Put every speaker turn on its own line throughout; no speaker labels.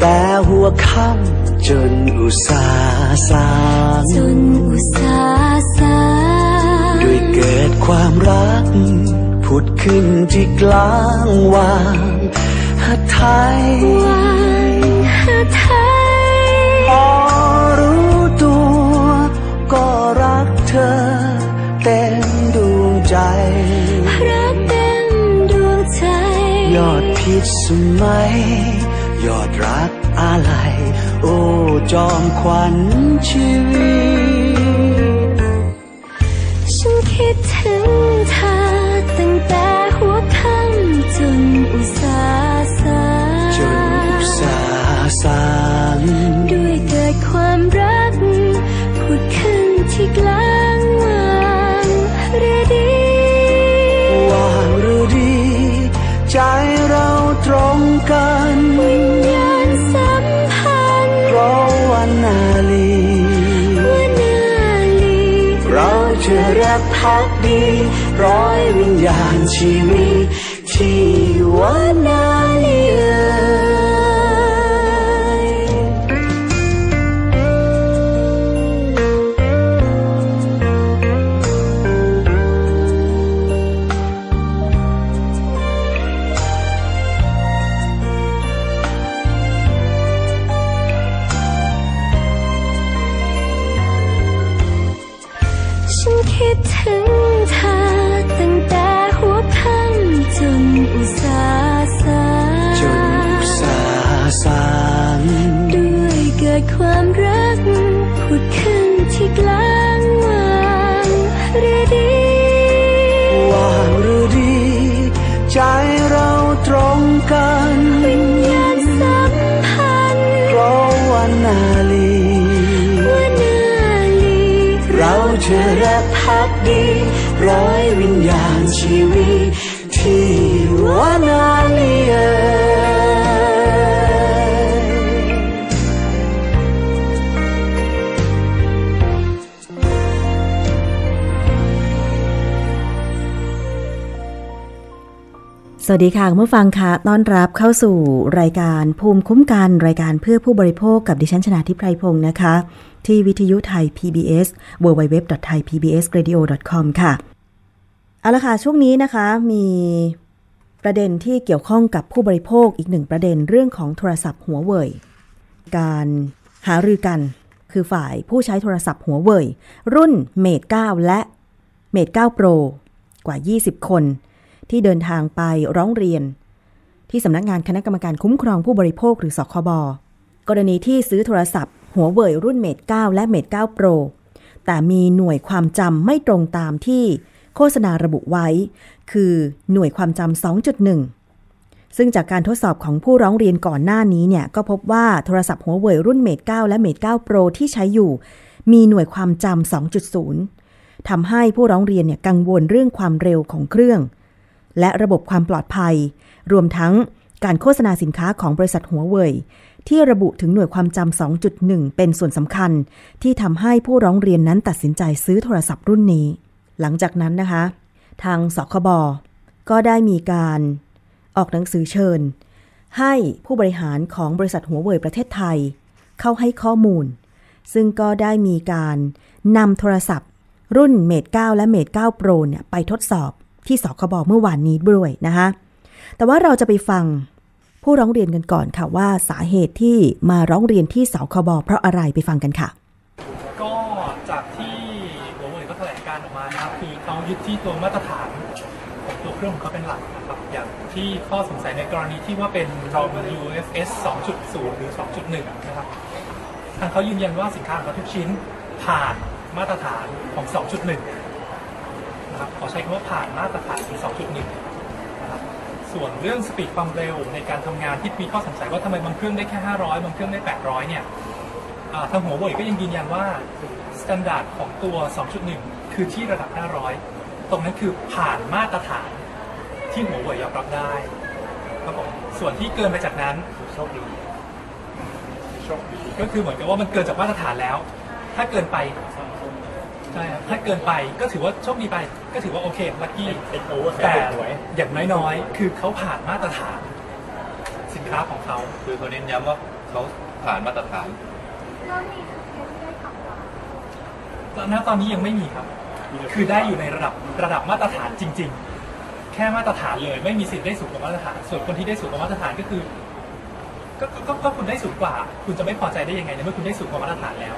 แต่หัวค่ำจนอุตสาห์สาง
จนอุตสาห์สา
ด้วยเกิดความรัก ผุดขึ้นที่กลางวางหัดไทย
วางหาไทย
พอรู้ตัว ก็รักเธอ เต็มดวงใจ
รักเต็มดวงใจ
ยอดพิษสมัยยอดรักอะไรโอ้ จอมขวัญชีวิต
ฉันคิดถึงเธอตั้งแต่หัวค่ำจนอุตสาห์สา
จนอุตสาห์สาง
ด้วยเกิดความรักผุดขึ้นที่กลางวางเรดี
วางหรือดี ใจเราตรงกัน รักพักดี ร้อยวิญญาณชีวิตที่วันนา
ร้
อย
สวัสดีค่ะคุณผู้ฟังค่ะต้อนรับเข้าสู่รายการภูมิคุ้มกันรายการเพื่อผู้บริโภคกับดิฉันชนาทิพไพรพงศ์นะคะ ที่วิทยุไทย PBS www.thaipbsradio.com ค่ะเอาละค่ะช่วงนี้นะคะมีประเด็นที่เกี่ยวข้องกับผู้บริโภคอีกหนึ่งประเด็นเรื่องของโทรศัพท์หัวเว่ยการหารือกันคือฝ่ายผู้ใช้โทรศัพท์หัวเว่ยรุ่นเมด9และเมด9 Pro กว่า 20 คน ที่เดินทางไปร้องเรียน ที่สำนักงานคณะกรรมการคุ้มครองผู้บริโภคหรือสคบกรณีที่ซื้อโทรศัพท์ หัวเว่ยรุ่นเมด9และเมด9 Pro แต่มีหน่วยความจำไม่ตรงตามที่โฆษณาระบุไว้ คือหน่วยความจำ2.1 ซึ่งจากการทดสอบของผู้ร้องเรียนก่อนหน้านี้เนี่ย ก็พบว่าโทรศัพท์หัวเว่ยรุ่นเมด9และเมด9 Pro ที่ใช้อยู่ มีหน่วยความจำ2.0ทำให้ผู้ร้องเรียนเนี่ยกังวลเรื่องความเร็วของเครื่อง และระบบความปลอดภัย รวมทั้งการโฆษณาสินค้าของบริษัทหัวเว่ยที่ระบุถึงหน่วยความจำ 2.1 เป็นส่วนสำคัญ ที่ทำให้ผู้ร้องเรียนนั้นตัดสินใจซื้อโทรศัพท์รุ่นนี้ หลังจากนั้นนะคะ ทางสคบก็ได้มีการออกหนังสือเชิญ ให้ผู้บริหารของบริษัทหัวเว่ยประเทศไทย เข้าให้ข้อมูล ซึ่งก็ได้มีการนำโทรศัพท์ รุ่นเมด9และเมด9 Pro เนี่ยไปทดสอบ ที่สคบเมื่อวานนี้ด้วยนะคะแต่ว่าเราจะไปฟังผู้ร้องเรียนกันก่อนค่ะว่าสาเหตุที่มาร้องเรียนที่สคบเพราะอะไรไปฟังกันค่ะ
ก็จากที่หัวเว่ยเขาแถลงการออกมานะครับคือเขายึดที่ตัวมาตรฐานของตัวเครื่องของเขาเป็นหลักนะครับอย่างที่ข้อสงสัยในกรณีที่ว่าเป็น ROM UFS 2.0 หรือ 2.1 นะครับทางเขายืนยันว่าสินค้าของเขาทุกชิ้นผ่านมาตรฐานของ 2.1 นะครับขอใช้คำว่าผ่านมาตรฐานถึง2.1นะครับส่วนเรื่อง speed ความเร็วในการทำงานที่มีข้อสงสัยว่าทำไมบางเครื่องได้แค่ 500 บางเครื่องได้ 800 เนี่ยอ่าทางหัวเว่ยก็ยังยืนยันว่า standard ของตัว 2.1 คือที่ระดับ 500 ตรงนั้นคือผ่านมาตรฐานที่หัวเว่ยยอมรับได้ครับผมส่วนที่เกินไปจากนั้นโชคดีโชคดีก็คือเหมือนกับว่ามันเกินจากมาตรฐานแล้ว ถ้าเกินไป ใช่ครับถ้าเกินไปก็ถือว่าโชคดีไป ก็ถือว่าโอเคลัคกี้แต่อย่างน้อยๆ คือเขาผ่านมาตรฐาน สินค้าของเขา
คือเขาเน้นย้ำว่าเขาผ่านมาตรฐาน
ตอนนั้นตอนนี้ยังไม่มีครับ คือได้อยู่ในระดับระดับมาตรฐานจริง ๆ แค่มาตรฐานเลยไม่มีสิทธิ์ได้สูงกว่ามาตรฐาน ส่วนคนที่ได้สูงกว่ามาตรฐานก็คือก็ก็ก็ก็คุณได้สูงกว่า คุณจะไม่พอใจได้ยังไงในเมื่อคุณได้สูงกว่ามาตรฐานแล้ว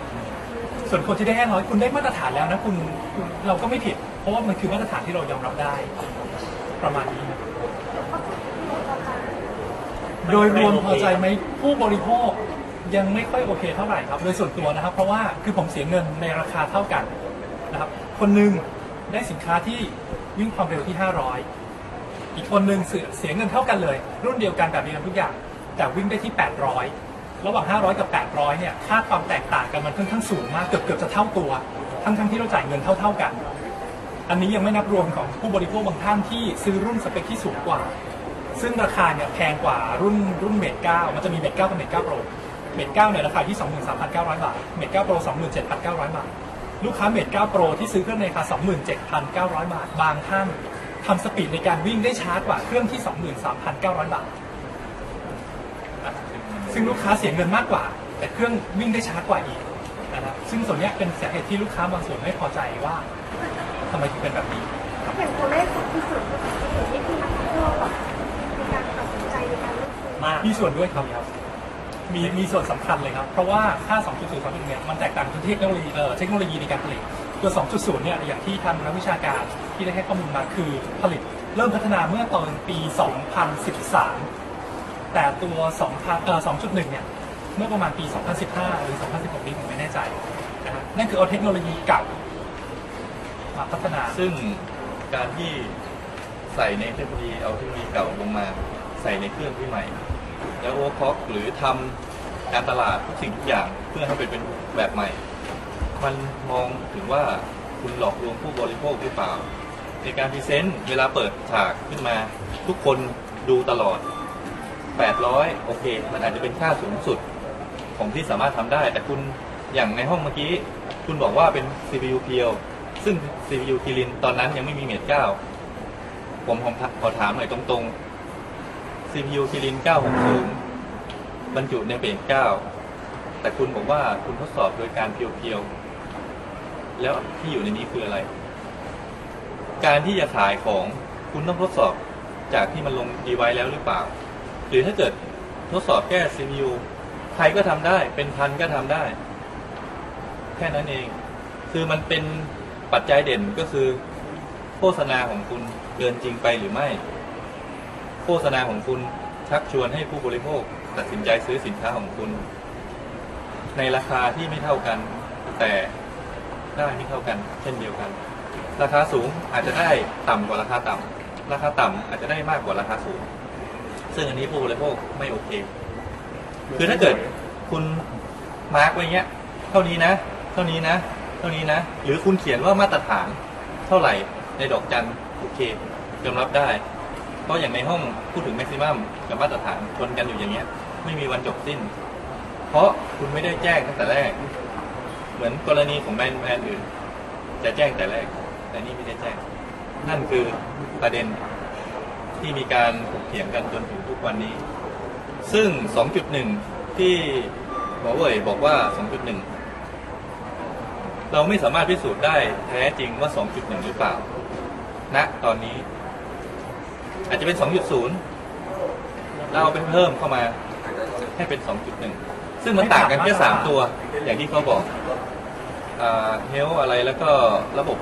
ส่วนคนที่ได้แค่น้อยคุณได้มาตรฐานแล้วนะคุณคุณเราก็ไม่ผิด เพราะว่ามันคือมาตรฐานที่เรายอมรับได้ ประมาณนี้ โดยรวมพอใจไหมผู้บริโภคยังไม่ค่อยโอเคเท่าไหร่ครับ โดยส่วนตัวนะครับ เพราะว่าคือผมเสียเงินในราคาเท่ากันนะครับ คนหนึ่งได้สินค้าที่วิ่งความเร็วที่ 500 อีกคนหนึ่งเสียเสียเงินเท่ากันเลย รุ่นเดียวกันแบบเดียวกันทุกอย่าง แต่วิ่งได้ที่ 800 ระหว่าง 500 กับ 800 เนี่ย ค่าความแตกต่างกันมันค่อนข้างสูงมาก เกือบเกือบจะเท่าตัว ทั้งทั้งๆที่เราจ่ายเงินเท่าๆกัน อันนี้ยังไม่นับรวมของผู้บริโภคบางท่านที่ซื้อรุ่นสเปคที่สูงกว่า ซึ่งราคาเนี่ยแพงกว่ารุ่นรุ่นเมท9มันจะมีเมท9กับเมท9 Pro เมท9เนี่ยราคาที่ 23,900 บาท เมท9 Pro 27,900 บาท ลูกค้าเมท9 Pro ที่ซื้อเครื่องในราคา 27,900 บาท บางท่านทำสปีดในการวิ่งได้ช้ากว่าเครื่องที่ 23,900 บาท ซึ่งลูกค้าเสียเงินมากกว่า แต่เครื่องวิ่งได้ช้ากว่าอีกนะครับซึ่งส่วนเนี้ยเป็นสาเหตุที่ลูกค้าบางส่วนไม่พอใจว่าทำไมถึงเป็นแบบนี้
อย่างตัวเลขของที่สุดที่นี่คือนักท่องเที่ยวแบบในการตัดสินใจในการเลือกซื้อ
มีส่วนด้วยครับมีมีส่วนสำคัญเลยครับ เพราะว่าค่า 2.0 2.1เนี่ยมันแตกต่างกันที่เทคโนโลยีเอ่อเทคโนโลยีในการผลิตตัว 2.0 เนี่ยอย่างที่ทางนักวิชาการที่ได้ให้ข้อมูลมาคือผลิตเริ่มพัฒนาเมื่อตอนปี 2013 แต่ตัว2,000เอ่อ2.1 เนี่ย เมื่อประมาณปี 2015 หรือ 2016นี้ผมไม่แน่ใจนะฮะนั่นคือเอาเทคโนโลยีเก่ามาพัฒนา
ซึ่งการที่ใส่ในเทคโนโลยีเอาเทคโนโลยีเก่าลงมาใส่ในเครื่องที่ใหม่ แล้ว overclock หรือทำการตลาดทุกสิ่งทุกอย่างเพื่อให้เป็นเป็นแบบใหม่ มันมองถึงว่าคุณหลอกลวงผู้บริโภคหรือเปล่า ในการ present เวลาเปิดฉากขึ้นมา ทุกคนดูตลอด 800 โอเค มันอาจจะเป็นค่าสูงสุดของที่สามารถทำได้ แต่คุณอย่างในห้องเมื่อกี้ คุณบอกว่าเป็น CPU pure ซึ่ง CPU Kirin ตอนนั้นยังไม่มี Mate 9ผมผมขอถามหน่อยตรงๆ CPU คิริน960บรรจุในเบร9แต่คุณบอกว่าคุณทดสอบโดยการเพียวๆ แล้วที่อยู่ในนี้คืออะไร การที่จะขายของคุณต้องทดสอบจากที่มันลงดีไว้แล้วหรือเปล่า หรือถ้าเกิดทดสอบแค่ CPU ใครก็ทำได้ เป็นพันก็ทำได้ แค่นั้นเอง คือมันเป็นปัจจัยเด่นก็คือ โฆษณาของคุณเกินจริงไปหรือไม่ โฆษณาของคุณชักชวนให้ผู้บริโภค ตัดสินใจซื้อสินค้าของคุณ ในราคาที่ไม่เท่ากัน แต่ได้ไม่เท่ากัน เช่นเดียวกัน ราคาสูงอาจจะได้ต่ำกว่าราคาต่ำราคาต่ำอาจจะได้มากกว่าราคาสูง ซึ่งอันนี้ผู้บริโภคไม่โอเค คือถ้าเกิดคุณ mark ไว้เงี้ย เท่านี้นะ เท่านี้นะ เท่านี้นะ หรือคุณเขียนว่ามาตรฐานเท่าไหร่ในดอกจันโอเคยอมรับได้ เพราะอย่างในห้องพูดถึง maximum กับมาตรฐานชนกันอยู่อย่างเงี้ย ไม่มีวันจบสิ้น เพราะคุณไม่ได้แจ้งตั้งแต่แรก เหมือนกรณีของแบรนด์แบรนด์อื่น จะแจ้งแต่แรก แต่นี่ไม่ได้แจ้ง นั่นคือประเด็น ที่มีการถกเถียงกันจนถึงทุกวันนี้ ซึ่ง 2.1 ที่หมอเว่ยบอกว่า 2.1 เราไม่สามารถพิสูจน์ได้แท้จริงว่า 2.1 หรือเปล่าณตอนนี้ อาจจะเป็น 2.0 เราเอาไปเพิ่มเข้ามาให้เป็น 2.1 ซึ่งมันต่างกันแค่ 3 ตัว อย่างที่เขาบอกเฮลอะไรแล้วก็ระบบ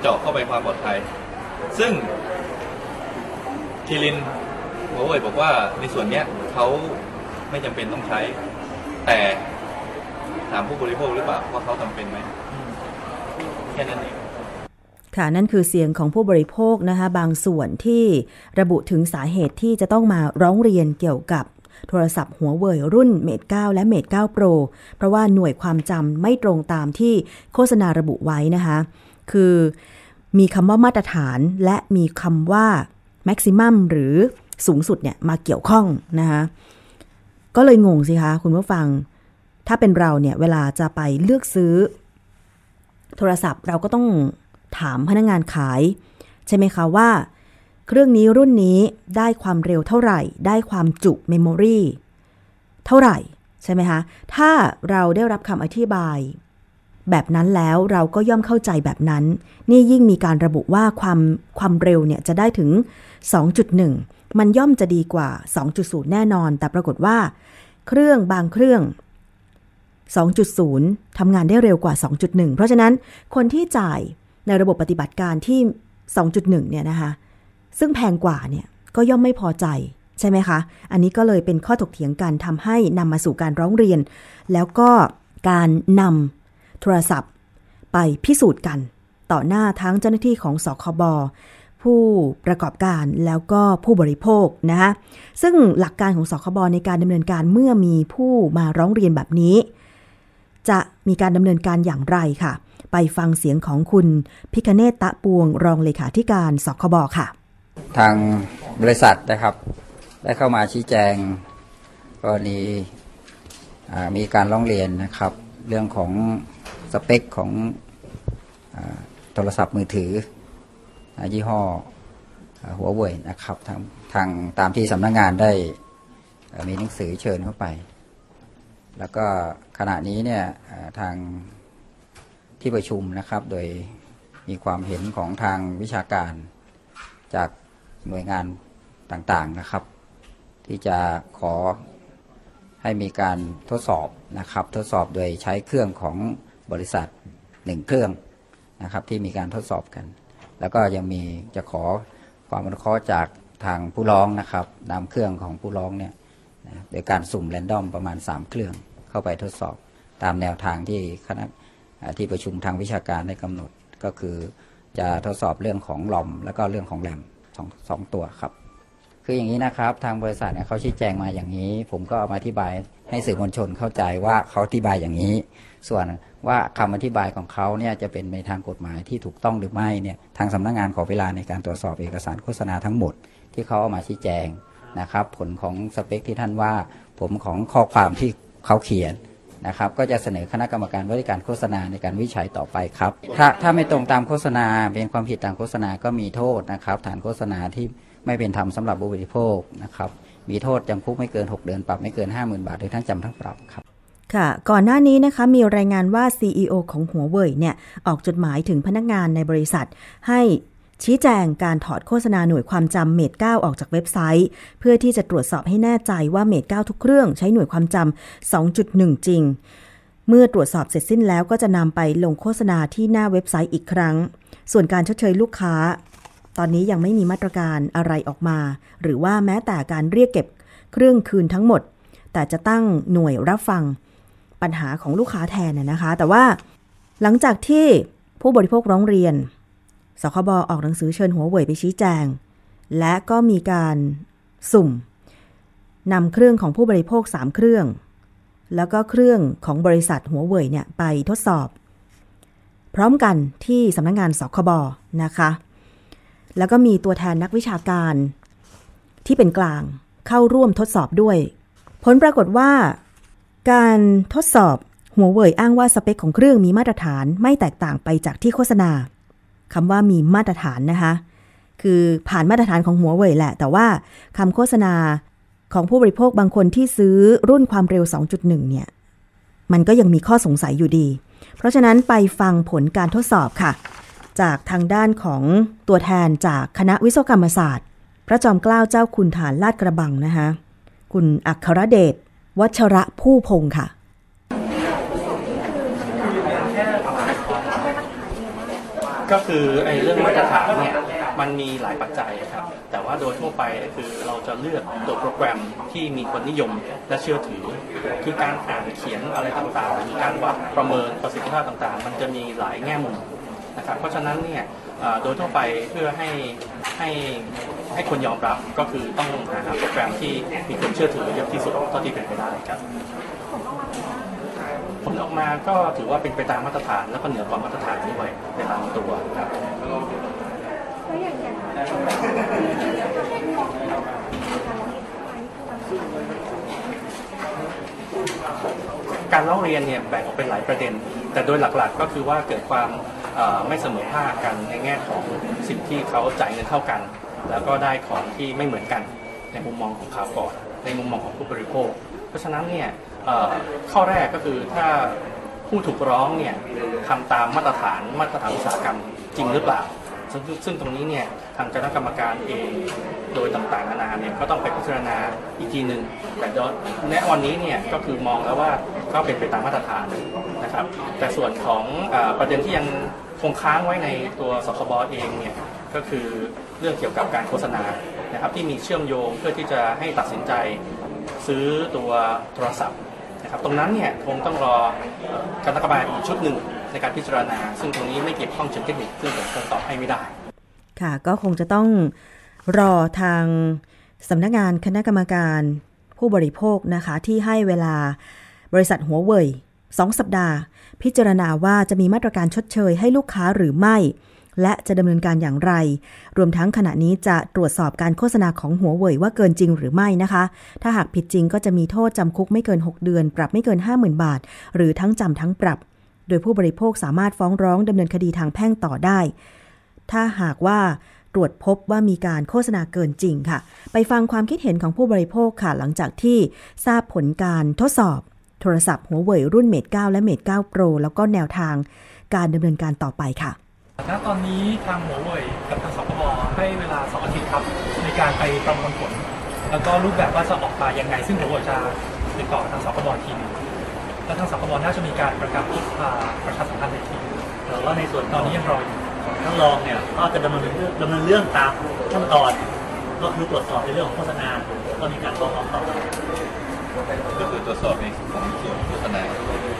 เจาะเข้าไปความปลอดภัย ซึ่ง ทีลินหัวเว่ยบอกว่าในส่วนเนี้ยเขาไม่จำเป็นต้องใช้ แต่ถามผู้บริโภคหรือเปล่าว่าเขาจำเป็นไหมแค่นั้นเอง
ค่ะนั่นคือเสียงของผู้บริโภคนะคะบางส่วนที่ระบุถึงสาเหตุที่จะต้องมาร้องเรียนเกี่ยวกับโทรศัพท์หัวเว่ยรุ่นเมด9และเมด9 Pro เพราะว่าหน่วยความจำไม่ตรงตามที่โฆษณาระบุไว้นะคะ คือมีคำว่ามาตรฐานและมีคำว่า maximum หรือสูงสุดเนี่ยมาเกี่ยวข้องนะคะก็เลยงงสิคะคุณผู้ฟัง ถ้าเป็นเราเนี่ยเวลาจะไปเลือกซื้อ โทรศัพท์เราก็ต้องถามพนักงงานขาย ใช่ไหมคะว่า เครื่องนี้รุ่นนี้ได้ความเร็วเท่าไหร่ ได้ความจุเมมโมรีเท่าไหร่ ใช่ไหมคะ ถ้าเราได้รับคำอธิบาย แบบนั้นแล้วเราก็ย่อมเข้าใจแบบนั้น นี่ยิ่งมีการระบุว่าความความเร็วเนี่ยจะได้ถึง 2.1 มันย่อมจะดีกว่า 2.0 แน่นอน แต่ปรากฏว่า เครื่องบางเครื่อง 2.0 ทำงานได้เร็วกว่า 2.1 เพราะฉะนั้นคนที่จ่ายในระบบปฏิบัติการที่ 2.1 เนี่ยนะคะ ซึ่งแพงกว่าเนี่ยก็ย่อมไม่พอใจใช่ไหมคะ อันนี้ก็เลยเป็นข้อถกเถียงกันทำให้นำมาสู่การร้องเรียน แล้วก็การนำ โทรศัพท์ ไปพิสูจน์กัน ต่อหน้าทั้งเจ้าหน้าที่ของสคบผู้ประกอบการแล้วก็ผู้บริโภคนะคะซึ่งหลักการของสคบในการดำเนินการเมื่อมีผู้มาร้องเรียนแบบนี้ จะมีการดำเนินการอย่างไรค่ะ ไปฟังเสียงของคุณพิคเนตตะปวงรองเลขาธิการสคบค่ะ
ทางบริษัทนะครับได้เข้ามาชี้แจงกรณีอ่มีการร้องเรียนนะครับ เรื่องของ สเปคของอโทรศัพท์มือถืออยี่ห้อหัวเว่ยนะครับทางทางตามที่สำนักงงานได้มีหนังสือเชิญเข้าไป แล้วก็ขณะนี้เนี่ยทางที่ประชุมนะครับ โดยมีความเห็นของทางวิชาการจากหน่วยงานต่างๆนะครับ ที่จะขอให้มีการทดสอบนะครับ ทดสอบโดยใช้เครื่องของ บริษัทหนึ่งเครื่องนะครับที่มีการทดสอบกัน แล้วก็ยังมีจะขอความอนุเคราะห์จากทางผู้ร้องนะครับนำเครื่องของผู้ร้องเนี่ยนะโดยการสุ่มแรนดอมประมาณ 3 เครื่องเข้าไปทดสอบ ตามแนวทางที่คณะที่ประชุมทางวิชาการได้กำหนดก็คือจะทดสอบเรื่องของลอม แล้วก็เรื่องของแรมสองสองตัวครับ คืออย่างนี้นะครับทางบริษัทเนี่ยเขาชี้แจงมาอย่างนี้ ผมก็เอามาอธิบายให้สื่อมวลชนเข้าใจว่าเขาอธิบายอย่างนี้ ส่วน ว่าคำอธิบายของเขาเนี่ยจะเป็นในทางกฎหมายที่ถูกต้องหรือไม่เนี่ยทางสำนักงานขอเวลาในการตรวจสอบเอกสารโฆษณาทั้งหมดที่เขาเอามาชี้แจงนะครับผลของสเปคที่ท่านว่า ผมของข้อความที่เขาเขียนนะครับก็จะเสนอคณะกรรมการบริการโฆษณาในการวิจัยต่อไปครับ ถ้าถ้าไม่ตรงตามโฆษณาเป็นความผิดตามโฆษณาก็มีโทษนะครับ ฐานโฆษณาที่ไม่เป็นธรรมสำหรับผู้บริโภคนะครับมีโทษจำคุกไม่เกิน 6 เดือนปรับไม่เกิน 50,000 บาทหรือทั้งจำทั้งปรับครับ
ค่ะ ก่อนหน้านี้นะคะมีรายงานว่า CEO ของหัวเว่ยเนี่ย ออกจดหมายถึงพนักงานในบริษัท ให้ชี้แจงการถอดโฆษณาหน่วยความจำเมด9ออกจากเว็บไซต์ เพื่อที่จะตรวจสอบให้แน่ใจว่าเมด9ทุกเครื่องใช้หน่วยความจำ2.1 จริง เมื่อตรวจสอบเสร็จสิ้นแล้วก็จะนำไปลงโฆษณาที่หน้าเว็บไซต์อีกครั้ง ส่วนการชดเชยลูกค้า ตอนนี้ยังไม่มีมาตรการอะไรออกมา หรือว่าแม้แต่การเรียกเก็บเครื่องคืนทั้งหมด แต่จะตั้งหน่วยรับฟัง ปัญหาของลูกค้าแทนน่ะนะคะ แต่ว่าหลังจากที่ผู้บริโภคร้องเรียน สคบออกหนังสือเชิญหัวเว่ยไปชี้แจง และก็มีการสุ่มนำเครื่องของผู้บริโภค 3 เครื่อง แล้วก็เครื่องของบริษัทหัวเว่ยเนี่ยไปทดสอบ พร้อมกันที่สำนักงงานสคบนะคะ แล้วก็มีตัวแทนนักวิชาการที่เป็นกลางเข้าร่วมทดสอบด้วย ผลปรากฏว่า การทดสอบหัวเว่ยอ้างว่าสเปคของเครื่องมีมาตรฐานไม่แตกต่างไปจากที่โฆษณาคำว่ามีมาตรฐานนะคะ คือผ่านมาตรฐานของหัวเว่ยแหละ แต่ว่าคำโฆษณาของผู้บริโภคบางคนที่ซื้อรุ่นความเร็ว 2.1 เนี่ย มันก็ยังมีข้อสงสัยอยู่ดี เพราะฉะนั้นไปฟังผลการทดสอบค่ะ จากทางด้านของตัวแทนจากคณะวิศวกรรมศาสตร์ พระจอมเกล้าเจ้าคุณฐานลาดกระบังนะคะ คุณอัครเดช วัชระผู้พงค์ค่ะ
ก็คือไอ้เรื่องมาตรฐานเนี่ยมันมีหลายปัจจัยครับ แต่ว่าโดยทั่วไปคือเราจะเลือกตัวโปรแกรมที่มีคนนิยมและเชื่อถือ คือการอ่านเขียนอะไรต่างๆมีการวัดประเมินประสิทธิภาพต่างๆ มันจะมีหลายแง่มุมนะครับ เพราะฉะนั้นเนี่ย
โดยทั่วไปเพื่อให้ให้ให้คนยอมรับก็คือต้องหาโปรแกรมที่มีคนเชื่อถือเยอะที่สุดเท่าที่เป็นไปได้ครับผลออกมาก็ถือว่าเป็นไปตามมาตรฐานแล้วก็เหนือกว่ามาตรฐานด้วยในบางตัวครับ
การเรียนเข้ามานี่า
เรียนเนี่ยแบ่งออกเป็นหลายประเด็น แต่โดยหลักๆก็คือว่าเกิดความ ไม่เสมอภาคกันในแง่ของสิ่งที่เขาจ่ายเงินเท่ากัน แล้วก็ได้ของที่ไม่เหมือนกันในมุมมองของเขาก่อน ในมุมมองของผู้บริโภค เพราะฉะนั้นเนี่ยข้อแรกก็คือถ้าผู้ถูกร้องเนี่ยทำตามมาตรฐานมาตรฐานอุตสาหกรรมจริงหรือเปล่าซซึ่งตรงนี้เนี่ยทางคณะกรรมการเอง โดยต่างๆนานาเนี่ยก็ต้องไปพิจารณาอีกทีหนึ่งแต่ณวันนี้เนี่ยก็คือมองแล้วว่าก็เป็นไปตามมาตรฐานนะครับ แต่ส่วนของอประเด็นที่ยังคงค้างไว้ในตัวสคบเองเนี่ยก็คือเรื่องเกี่ยวกับการโฆษณานะครับที่มีเชื่อมโยงเพื่อที่จะให้ตัดสินใจซื้อตัวโทรศัพท์นะครับตรงนั้นเนี่ยคงต้องรอคณะกรรมการอีกชุดหนึ่งในการพิจารณา ซึ่งตรงนี้ไม่เกี่ยวข้องเชิงเทคนิคซึ่งผมคงตอบให้ไม่ได้
ค่ะก็คงจะต้อง รอทางสำนักงานคณะกรรมการผู้บริโภคนะคะ ที่ให้เวลาบริษัทหัวเว่ยสองสัปดาห์ พิจารณาว่าจะมีมาตรการชดเชยให้ลูกค้าหรือไม่ และจะดำเนินการอย่างไร รวมทั้งขณะนี้จะตรวจสอบการโฆษณาของหัวเว่ยว่าเกินจริงหรือไม่นะคะ ถ้าหากผิดจริงก็จะมีโทษจำคุกไม่เกิน 6 เดือน ปรับไม่เกิน 50,000 บาท หรือทั้งจำทั้งปรับ โดยผู้บริโภคสามารถฟ้องร้องดำเนินคดีทางแพ่งต่อได้ ถ้าหากว่า ตรวจพบว่ามีการโฆษณาเกินจริงค่ะ ไปฟังความคิดเห็นของผู้บริโภคค่ะ หลังจากที่ทราบผลการทดสอบโทรศัพท์หัวเว่ยรุ่นเม Mate 9และเม Mate 9 Pro แล้วก็แนวทางการดำเนินการต่อไปค่ะ
ณตอนนี้ทางหัวเว่ยกับทางสคบให้เวลา2องอาทิตย์ครับ ในการไปประมวลผล แล้วก็รูปแบบว่าจะออกมายังไง ซึ่งหัวเว่ยจะติดต่อทางสคบทีนึงแล้วทางสคบน่าจะมีการประกาศอ่าประชาสัมพันธ์ในที
แต่ว่าในส่วน
ตอนนี้ยังรออยู่
ท่านรองเนี่ยก็จะดำเนินเรื่องดำเนินเรื่องตามขั้นตอน ก็คือตรวจสอบในเรื่องของโฆษณาแล้วก็มีการฟ้องร้องต่อ
ก็คือตรวจสอบในของส่วนโฆษณา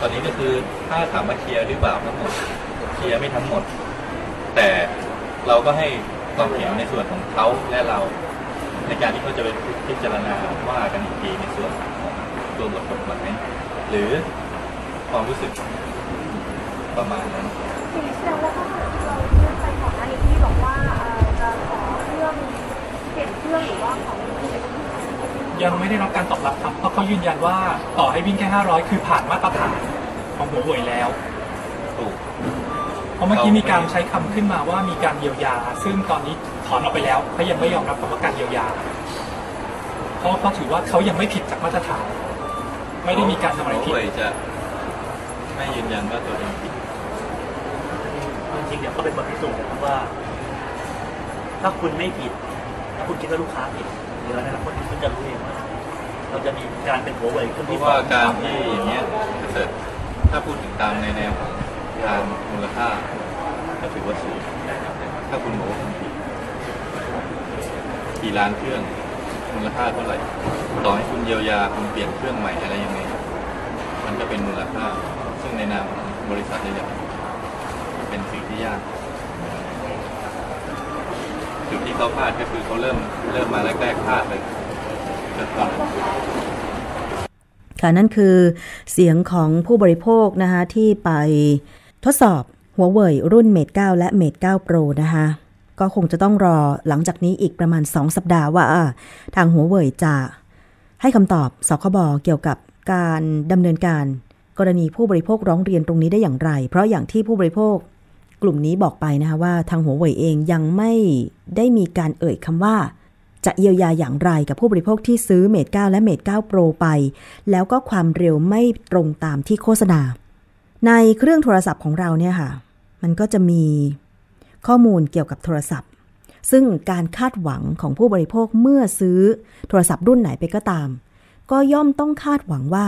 ตอนนี้ก็คือถ้าถามว่าเคลียร์หรือเปล่าทั้งหมดเคลียร์ไม่ทั้งหมด แต่เราก็ให้ความเห็นในส่วนของเขาและเรา ในการที่เขาจะไปพิจารณาว่ากันอีกทีในส่วนของตัวบทกฎหมายหรือความรู้สึกประมาณนั้น
ทีนี้แสดงว่าถ้าเรา รื่องหรือว่าของ
ยังไม่ได้รับการตอบรับครับเพราะเขายืนยันว่าต่อให้วิ่งแค่ 500 คือผ่านมาตรฐานของหัวเว่ยแล้ว
ถูก
เพราะเมื่อกี้มีการใช้คำขึ้นมาว่ามีการเยียวยา ซึ่งตอนนี้ถอนออกไปแล้วเขายังไม่ยอมรับคำว่าการเยียวยา เพราะเขาถือว่าเขายังไม่ผิดจากมาตรฐาน ไม่ได้มีการทำอะไรผิด
หัวเว่ยจะไม่ยืนยันว่าตัวเองผิด
จริงๆเดี๋ยวก็เป็นบทพิสูจน์นะครับว่า ถ้าคุณไม่ผิดถ้า คุณคิดว่าลูกค้าผิดเดี๋ยวในอนาคตคุณจะรู้เองว่าเราจะมีการเป็นหัวเว่ยขึ้น
เพ
ที่
ราะว่าการที่อย่างเงี้ยถ้าเกิดถ้าพูดถึงตามในแนวของทางมูลค่าก็ถือว่าสูงถ้าคุณบอกว่าคุณผิดกี่ล้านเครื่องมูลค่าเท่าไหร่ต่อให้คุณเยียวยาคุณเปลี่ยนเครื่องใหม่อะไรยังไงมันก็เป็นมูลค่า ซึ่งในนามของบริษัทใหญ่ๆเป็นสิ่งที่ยาก จุดที่เขาพลาดก็คือเขาเริ่มเริ่มมาแรกๆพลาดเลยเกิดตอนนั้น
ค่ะนั่นคือเสียงของผู้บริโภคนะคะที่ไปทดสอบหัวเว่ยรุ่น Mate 9และ Mate 9 Pro นะคะก็คงจะต้องรอหลังจากนี้อีกประมาณ 2 สัปดาห์ว่าอ่าทางหัวเว่ยจะให้คำตอบสคบเกี่ยวกับการดำเนินการ กรณีผู้บริโภคร้องเรียนตรงนี้ได้อย่างไร เพราะอย่างที่ผู้บริโภค กลุ่มนี้บอกไปนะคะว่าทางหัวเว่ยเองยังไม่ได้มีการเอ่ยคำว่า จะเยียวยาอย่างไรกับผู้บริโภคที่ซื้อเมด9และเมด9 Pro ไป แล้วก็ความเร็วไม่ตรงตามที่โฆษณา ในเครื่องโทรศัพท์ของเราเนี่ยค่ะ มันก็จะมีข้อมูลเกี่ยวกับโทรศัพท์ ซึ่งการคาดหวังของผู้บริโภคเมื่อซื้อโทรศัพท์รุ่นไหนไปก็ตาม ก็ย่อมต้องคาดหวังว่า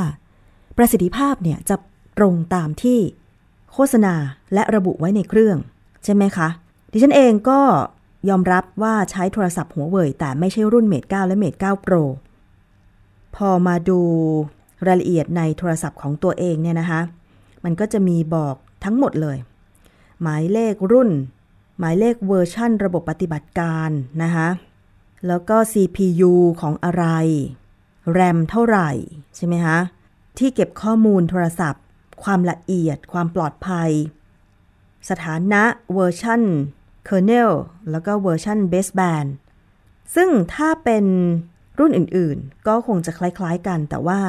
ประสิทธิภาพเนี่ยจะตรงตามที่ โฆษณาและระบุไว้ในเครื่อง ใช่ไหมคะ ดิฉันเองก็ยอมรับว่าใช้โทรศัพท์หัวเว่ยแต่ไม่ใช่รุ่น Mate 9และ Mate 9 Pro พอมาดูรายละเอียดในโทรศัพท์ของตัวเองเนี่ยนะคะ มันก็จะมีบอกทั้งหมดเลย หมายเลขรุ่น หมายเลขเวอร์ชั่นระบบปฏิบัติการนะคะแล้วก็ CPU ของอะไรแรมเท่าไหร่ ใช่ไหมคะ ที่เก็บข้อมูลโทรศัพท์ ความละเอียด ความปลอดภัย สถานะเวอร์ชัน kernel แล้วก็เวอร์ชัน baseband ซึ่งถ้าเป็นรุ่นอื่นๆ ก็คงจะคล้ายๆกัน แต่ว่า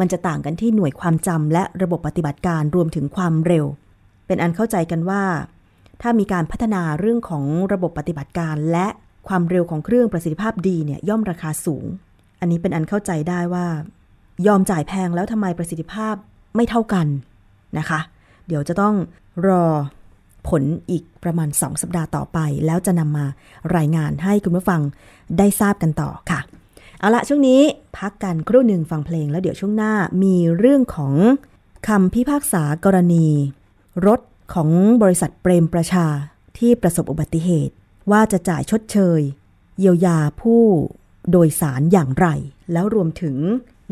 มันจะต่างกันที่หน่วยความจำและระบบปฏิบัติการรวมถึงความเร็ว เป็นอันเข้าใจกันว่า ถ้ามีการพัฒนาเรื่องของระบบปฏิบัติการ และความเร็วของเครื่องประสิทธิภาพดีเนี่ยย่อมราคาสูง อันนี้เป็นอันเข้าใจได้ว่า ยอมจ่ายแพงแล้วทำไมประสิทธิภาพ ไม่เท่ากันนะคะ เดี๋ยวจะต้องรอผลอีกประมาณ 2 สัปดาห์ต่อไป แล้วจะนำมารายงานให้คุณผู้ฟังได้ทราบกันต่อค่ะ เอาละช่วงนี้พักกันครู่หนึ่งฟังเพลงแล้วเดี๋ยวช่วงหน้ามีเรื่องของคำพิพากษากรณี รถของบริษัทเปรมประชาที่ประสบอุบัติเหตุ ว่าจะจ่ายชดเชย เยียวยาผู้โดยสารอย่างไร แล้วรวมถึง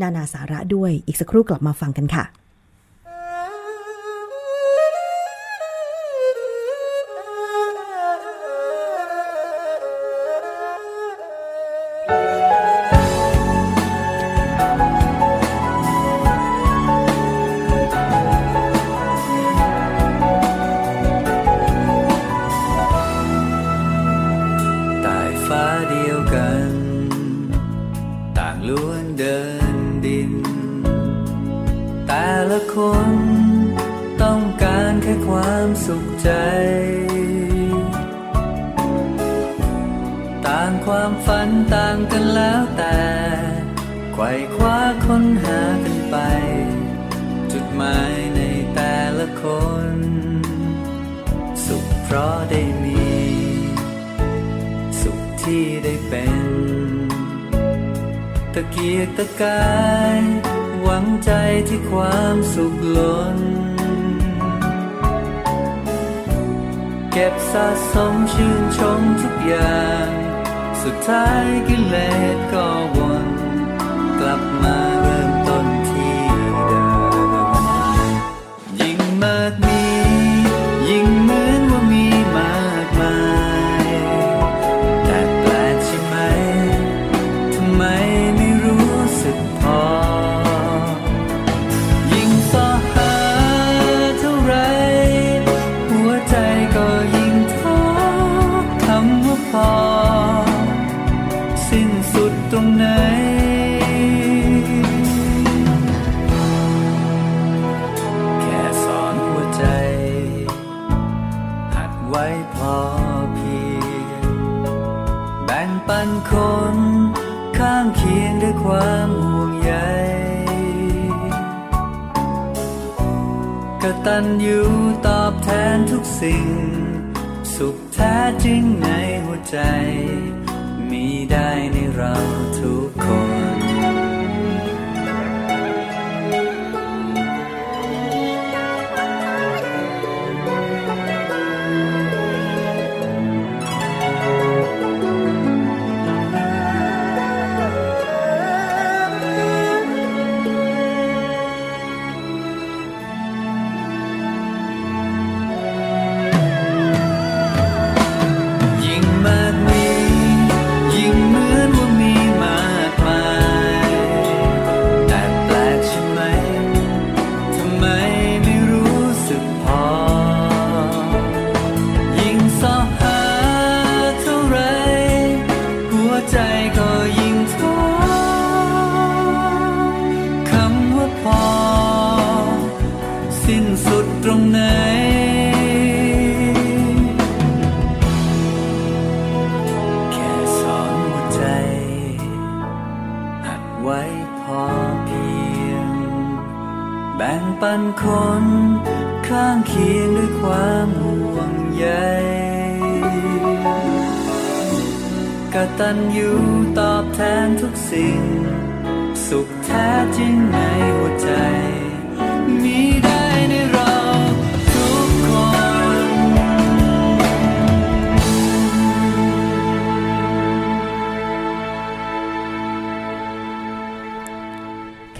นานาสาระด้วยอีกสักครู่กลับมาฟังกันค่ะ
ความฝันต่างกันแล้วแต่ไขว่คว้าค้นหากันไป จุดหมายในแต่ละคน สุขเพราะได้มี สุขที่ได้เป็น ตะเกียกตะกาย หวังใจที่ความสุขล้น เก็บสะสมชื่นชมทุกอย่าง สุดท้ายกิเลสก็วนกลับมา ตันยูตอบแทนทุกสิ่ง สุขแท้จริงในหัวใจ มีได้ในเรา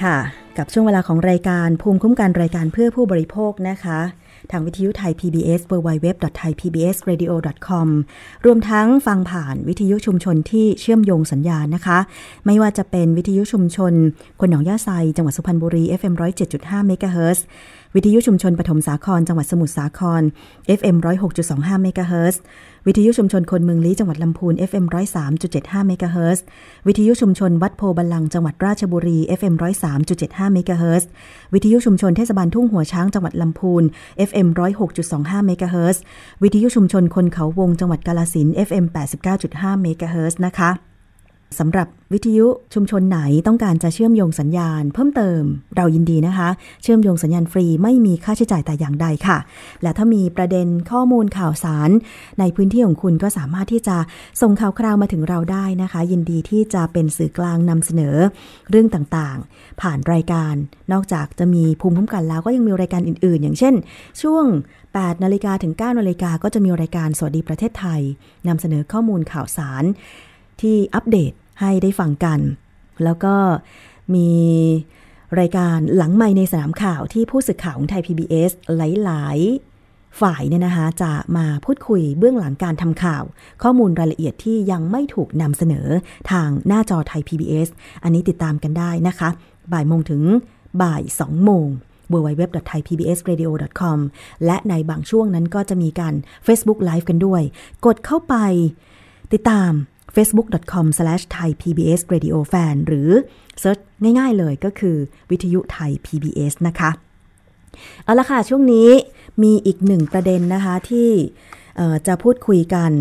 ค่ะ
กับช่วงเวลาของรายการภูมิคุ้มกันรายการเพื่อผู้บริโภคนะคะ ทางวิทยุไทย PBS www.thaipbsradio.com รวมทั้งฟังผ่านวิทยุชุมชนที่เชื่อมโยงสัญญาณนะคะ ไม่ว่าจะเป็นวิทยุชุมชน คนหนองย่าไซจังหวัดสุพรรณบุรี FM 107.5เมกะเฮิรตซ์ วิทยุชุมชนปฐมสาคร จังหวัดสมุทรสาคร FM 106.25เมกะเฮิรตซ์วิทยุชุมชนคนเมืองลี้จังหวัดลำพูน FM 103.75เมกะเฮิรตซ์วิทยุชุมชนวัดโพธิ์บัลลังก์จังหวัดราชบุรี FM 103.75เมกะเฮิรตซ์วิทยุชุมชนเทศบาลทุ่งหัวช้างจังหวัดลำพูน FM 106.25เมกะเฮิรตซ์วิทยุชุมชนคนเขาวงจังหวัดกาฬสินธุ์ FM 89.5เมกะเฮิรตซ์นะคะ สำหรับวิทยุชุมชนไหนต้องการจะเชื่อมโยงสัญญาณ เพิ่มเติมเรายินดีนะคะ เชื่อมโยงสัญญาณฟรีไม่มีค่าใช้จ่ายแต่อย่างใดค่ะ และถ้ามีประเด็นข้อมูลข่าวสาร ในพื้นที่ของคุณก็สามารถที่จะส่งข่าวคราวมาถึงเราได้นะคะ ยินดีที่จะเป็นสื่อกลางนำเสนอเรื่องต่างๆ ผ่านรายการ นอกจากจะมีภูมิคุ้มกันแล้วก็ยังมีรายการอื่น ๆ อย่างเช่น ช่วง8นาฬิกาถึง9นาฬิกาก็จะมีรายการสวัสดีประเทศไทยนำเสนอข้อมูลข่าวสารที่อัปเดต ให้ได้ฟังกัน แล้วก็มีรายการหลังไม่ในสนามข่าวที่ผู้สื่อข่าวของไทย PBS หลายๆ ฝ่ายเนี่ยนะคะ จะมาพูดคุยเบื้องหลังการทำข่าว ข้อมูลรายละเอียดที่ยังไม่ถูกนำเสนอทางหน้าจอไทย PBS อันนี้ติดตามกันได้นะคะ บ่ายโมงถึงบ่าย2โมง www.thaipbsradio.com และในบางช่วงนั้นก็จะมีการ Facebook Live กันด้วย กดเข้าไปติดตาม facebook.com/thaipbsradiofan หรือเซิร์ชง่ายๆเลยก็คือวิทยุไทย PBS นะคะ เอาละค่ะ ช่วงนี้มีอีกหนึ่งประเด็นนะคะที่จะพูดคุยกัน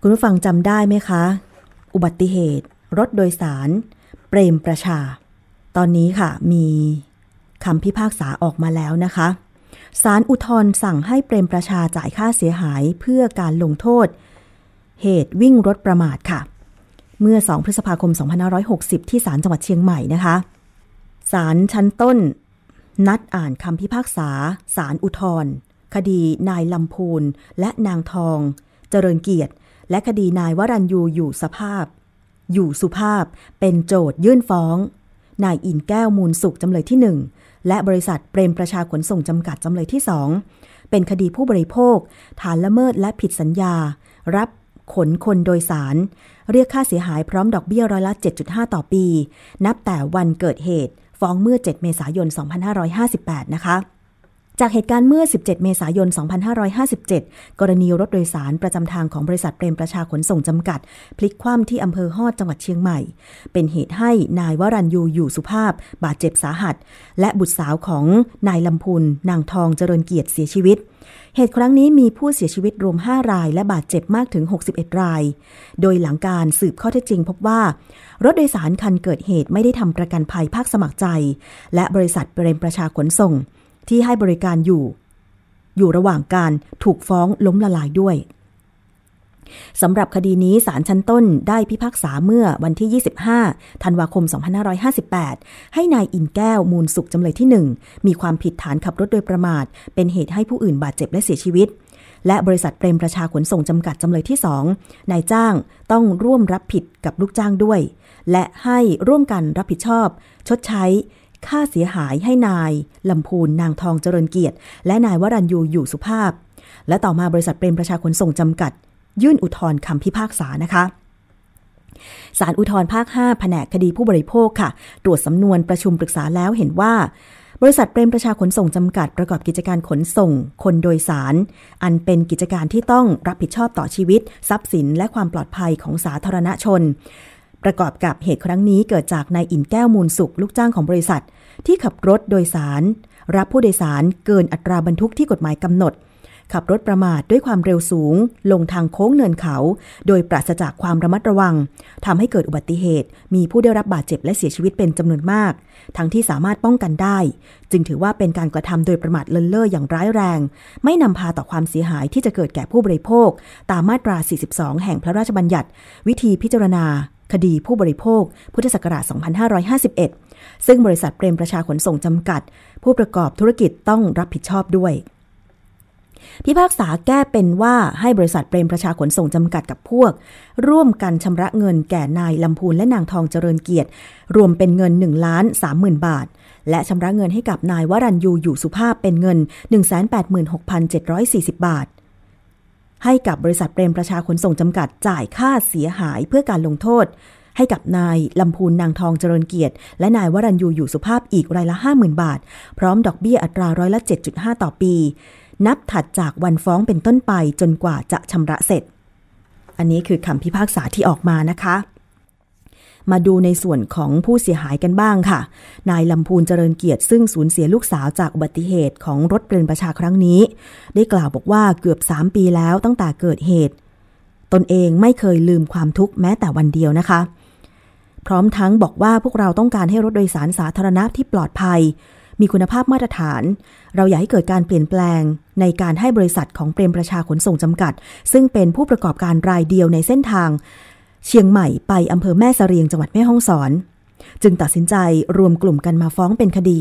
คุณผู้ฟังจำได้ไหมคะ อุบัติเหตุ รถโดยสาร เปรมประชา ตอนนี้ค่ะมีคำพิพากษาออกมาแล้วนะคะศาลอุทธรสั่งให้เปรมประชาจ่ายค่าเสียหายเพื่อการลงโทษ เหตุวิ่งรถประมาทค่ะ เมื่อ 2 พฤษภาคม 2560 ที่ศาลจังหวัดเชียงใหม่นะคะศาลชั้นต้น นัดอ่านคำพิพากษาศาลอุทธรคดีนายลำพูนและนางทอง เจริญเกียรติ และคดีนายวรัญยูอยู่สภาพ อยู่สุภาพเป็นโจทยื่นฟ้อง นายอินแก้วมูลสุขจำเลยที่ 1 และบริษัทเปรมประชาขนส่งจำกัดจำเลยที่ 2 เป็นคดีผู้บริโภค ฐานละเมิดและผิดสัญญา รับ ขนคนโดยสาร เรียกค่าเสียหายพร้อมดอกเบี้ยร้อยละ 7.5 ต่อปี นับแต่วันเกิดเหตุ ฟ้องเมื่อ 7 เมษายน 2558 นะคะ จากเหตุการณ์เมื่อ 17 เมษายน 2557 กรณีรถโดยสารประจำทางของบริษัทเปรมประชาขนส่งจำกัด พลิกคว่ำที่อำเภอฮอดจังหวัดเชียงใหม่ เป็นเหตุให้นายวรัญยูอยู่สุภาพ บาดเจ็บสาหัส และบุตรสาวของนายลำพูนนางทองเจริญเกียรติเสียชีวิตเหตุครั้งนี้มีผู้เสียชีวิตรวม 5 ราย และบาดเจ็บมากถึง 61 ราย โดยหลังการสืบข้อเท็จจริงพบว่า รถโดยสารคันเกิดเหตุไม่ได้ทำประกันภัยภาคสมัครใจ และบริษัทเปรมประชาขนส่ง ที่ให้บริการอยู่ อยู่ระหว่างการถูกฟ้องล้มละลายด้วยสำหรับคดีนี้ศาลชั้นต้นได้พิพากษาเมื่อวันที่ 25 ธันวาคม 2558 ให้นายอินแก้วมูลสุขจำเลยที่ 1 มีความผิดฐานขับรถโดยประมาท เป็นเหตุให้ผู้อื่นบาดเจ็บและเสียชีวิต และบริษัทเปรมประชาขนส่งจำกัดจำเลยที่ 2 นายจ้างต้องร่วมรับผิดกับลูกจ้างด้วย และให้ร่วมกันรับผิดชอบ ชดใช้ ค่าเสียหายให้นายลำพูนนางทองเจริญเกียรติ และนายวรัญยูอยู่สุภาพ และต่อมาบริษัทเปรมประชาขนส่งจำกัด ยื่นอุทธรณ์คำพิพากษานะคะศาลอุทธรณ์ภาค 5 แผนกคดีผู้บริโภคค่ะ ตรวจสำนวนประชุมปรึกษาแล้วเห็นว่า บริษัทเปรมประชาขนส่งจำกัดประกอบกิจการขนส่ง คนโดยสาร อันเป็นกิจการที่ต้องรับผิดชอบต่อชีวิต ทรัพย์สินและความปลอดภัยของสาธารณชน ประกอบกับเหตุครั้งนี้เกิดจากนายอินแก้วมูลสุขลูกจ้างของบริษัท ที่ขับรถโดยสาร รับผู้โดยสารเกินอัตราบรรทุกที่กฎหมายกำหนด ขับรถประมาทด้วยความเร็วสูง ลงทางโค้งเนินเขา โดยปราศจากความระมัดระวังทำให้เกิดอุบัติเหตุ มีผู้ได้รับบาดเจ็บและเสียชีวิตเป็นจำนวนมาก ทั้งที่สามารถป้องกันได้ จึงถือว่าเป็นการกระทำโดยประมาทเลินเล่ออย่างร้ายแรง ไม่นำพาต่อความเสียหายที่จะเกิดแก่ผู้บริโภค ตามมาตรา 42 แห่งพระราชบัญญัติ วิธีพิจารณา คดีผู้บริโภค พุทธศักราช 2551 ซึ่งบริษัทเปรมประชาขนส่งจำกัด ผู้ประกอบธุรกิจต้องรับผิดชอบด้วย พิพากษาแก้เป็นว่าให้บริษัทเปรมประชาขนส่งจำกัดกับพวก ร่วมกันชำระเงินแก่นายลำพูนและนางทองเจริญเกียรติ รวมเป็นเงิน1ล้าน3 0,000 บาท และชำระเงินให้กับนายวรัญยูอยู่สุภาพเป็นเงิน 186,740 บาท ให้กับบริษัทเปรมประชาขนส่งจำกัดจ่ายค่าเสียหายเพื่อการลงโทษ ให้กับนายลำพูนนางทองเจริญเกียรติ และนายวรัญยูอยู่สุภาพอีกรายละ 50,000 บาท พร้อมดอกเบี้ยอัตราร้อยละ 7.5 ต่อปี นับถัดจากวันฟ้องเป็นต้นไปจนกว่าจะชำระเสร็จ อันนี้คือคำพิพากษาที่ออกมานะคะ มาดูในส่วนของผู้เสียหายกันบ้างค่ะ นายลำพูนเจริญเกียรติซึ่งสูญเสียลูกสาวจากอุบัติเหตุของรถเปรนประชาครั้งนี้ ได้กล่าวบอกว่าเกือบ 3 ปีแล้วตั้งแต่เกิดเหตุ ตนเองไม่เคยลืมความทุกข์แม้แต่วันเดียวนะคะ พร้อมทั้งบอกว่าพวกเราต้องการให้รถโดยสารสาธารณะที่ปลอดภัย มีคุณภาพมาตรฐาน เราอยากให้เกิดการเปลี่ยนแปลงในการให้บริษัทของเปรมประชาขนส่งจำกัด ซึ่งเป็นผู้ประกอบการรายเดียวในเส้นทาง เชียงใหม่ไปอำเภอแม่เสรียงจังหวัดแม่ฮ่องสอน จึงตัดสินใจรวมกลุ่มกันมาฟ้องเป็นคดี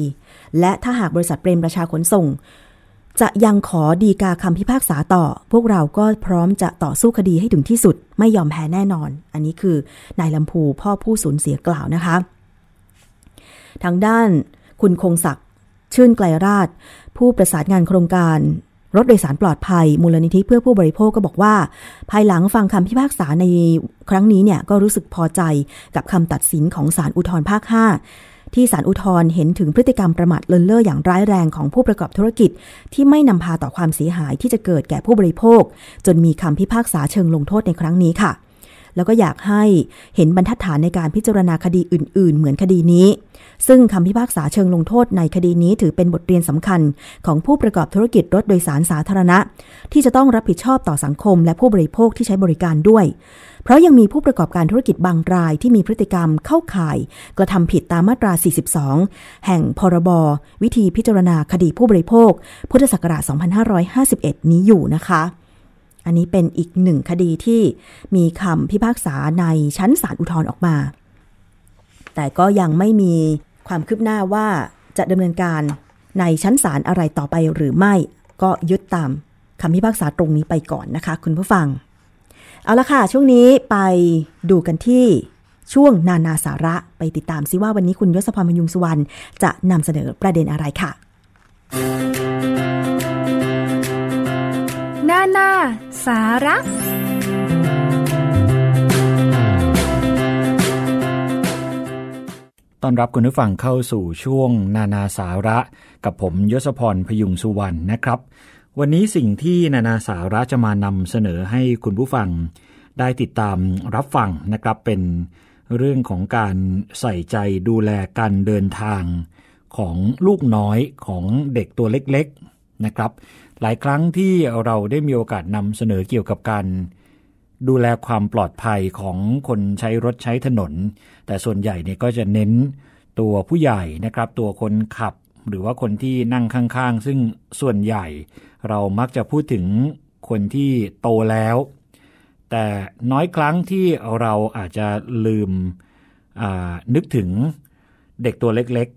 และถ้าหากบริษัทเปรมประชาขนส่ง จะยังขอดีกาคำพิพากษาต่อ พวกเราก็พร้อมจะต่อสู้คดีให้ถึงที่สุดไม่ยอมแพ้แน่นอน อันนี้คือนายลำพูพ่อผู้สูญเสียกล่าวนะคะ ทางด้านคุณคงศักดิ์ชื่นไกลราช ผู้ประสานงานโครงการ รถโดยสารปลอดภัย มูลนิธิเพื่อผู้บริโภคก็บอกว่า ภายหลังฟังคำพิพากษาในครั้งนี้เนี่ยก็รู้สึกพอใจกับคำตัดสินของศาลอุทธรภาค 5 ที่ศาลอุทธรเห็นถึงพฤติกรรมประมาทเลินเล่ออย่างร้ายแรงของผู้ประกอบธุรกิจ ที่ไม่นำพาต่อความเสียหายที่จะเกิดแก่ผู้บริโภค จนมีคำพิพากษาเชิงลงโทษในครั้งนี้ค่ะ แล้วก็อยากให้เห็นบรรทัดฐานในการพิจารณาคดีอื่น ๆ เหมือนคดีนี้ ซึ่งคำพิพากษาเชิงลงโทษในคดีนี้ถือเป็นบทเรียนสำคัญ ของผู้ประกอบธุรกิจรถโดยสารสาธารณะ ที่จะต้องรับผิดชอบต่อสังคม และผู้บริโภคที่ใช้บริการด้วย เพราะยังมีผู้ประกอบการธุรกิจบางรายที่มีพฤติกรรมเข้าข่าย กระทำผิดตามมาตรา 42 แห่งพรบวิธีพิจารณาคดีผู้บริโภค พุทธศักราช 2551 นี้อยู่นะคะ อันนี้เป็นอีกหนึ่งคดีที่มีคำพิพากษาในชั้นศาลอุทธรณ์ออกมา แต่ก็ยังไม่มีความคืบหน้าว่าจะดำเนินการในชั้นศาลอะไรต่อไปหรือไม่ ก็ยึดตามคำพิพากษาตรงนี้ไปก่อนนะคะ คุณผู้ฟัง เอาละค่ะ ช่วงนี้ไปดูกันที่ช่วงนานาสาระไปติดตามซิว่าวันนี้คุณยศพรพยุงสุวรรณจะนำเสนอประเด็นอะไรค่ะ
นานา สาระ
ต้อนรับคุณผู้ฟังเข้าสู่ช่วงนานาสาระ กับผมยศพรพยุงสุวรรณนะครับ วันนี้สิ่งที่นานาสาระจะมานำเสนอให้คุณผู้ฟัง ได้ติดตามรับฟังนะครับเป็นเรื่องของการใส่ใจดูแลการเดินทางของลูกน้อยของเด็กตัวเล็กๆนะครับ หลายครั้งที่เราได้มีโอกาสนำเสนอเกี่ยวกับการดูแลความปลอดภัยของคนใช้รถใช้ถนน แต่ส่วนใหญ่เนี่ยก็จะเน้นตัวผู้ใหญ่นะครับ ตัวคนขับ หรือว่าคนที่นั่งข้างๆ ซึ่งส่วนใหญ่เรามักจะพูดถึงคนที่โตแล้ว แต่น้อยครั้งที่เราอาจจะลืมนึกถึงเด็กตัวเล็ก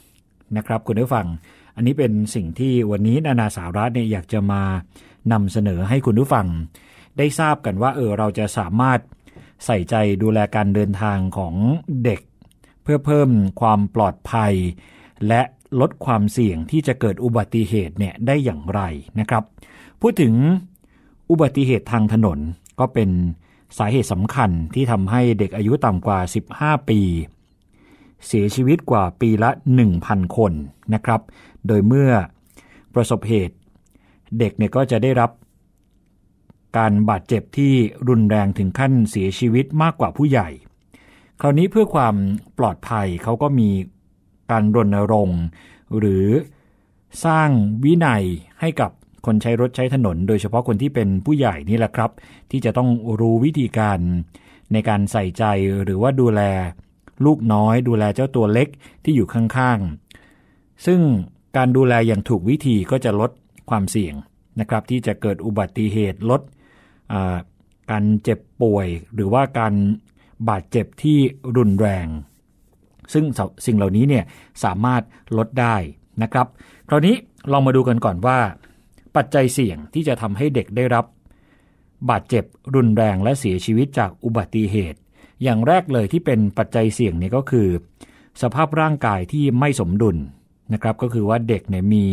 ๆนะครับคุณผู้ฟัง อันนี้เป็นสิ่งที่วันนี้นานาสาระเนี่ยอยากจะมานำเสนอให้คุณผู้ฟัง ได้ทราบกันว่าเออเราจะสามารถใส่ใจดูแลการเดินทางของเด็ก เพื่อเพิ่มความปลอดภัย และลดความเสี่ยงที่จะเกิดอุบัติเหตุเนี่ยได้อย่างไรนะครับ พูดถึงอุบัติเหตุทางถนนก็เป็นสาเหตุสำคัญที่ทำให้เด็กอายุต่ำกว่า 15 ปี เสียชีวิตกว่าปีละ 1,000 คนนะครับ โดยเมื่อประสบเหตุเด็กเนี่ยก็จะได้รับการบาดเจ็บที่รุนแรงถึงขั้นเสียชีวิตมากกว่าผู้ใหญ่ คราวนี้เพื่อความปลอดภัยเขาก็มีการรณรงค์ หรือสร้างวินัยให้กับคนใช้รถใช้ถนน โดยเฉพาะคนที่เป็นผู้ใหญ่นี่แหละครับ ที่จะต้องรู้วิธีการในการใส่ใจหรือว่าดูแลลูกน้อย ดูแลเจ้าตัวเล็กที่อยู่ข้างๆ ซึ่ง การดูแลอย่างถูกวิธีก็จะลดความเสี่ยงนะครับ ที่จะเกิดอุบัติเหตุลดการเจ็บป่วย หรือว่าการบาดเจ็บที่รุนแรง ซึ่งสิ่งเหล่านี้เนี่ยสามารถลดได้นะครับ คราวนี้ลองมาดูกันก่อนว่า ปัจจัยเสี่ยงที่จะทำให้เด็กได้รับบาดเจ็บรุนแรงและเสียชีวิตจากอุบัติเหตุ อย่างแรกเลยที่เป็นปัจจัยเสี่ยงนี่ก็คือ สภาพร่างกายที่ไม่สมดุล นะครับก็คือว่าเด็กเนี่ยมี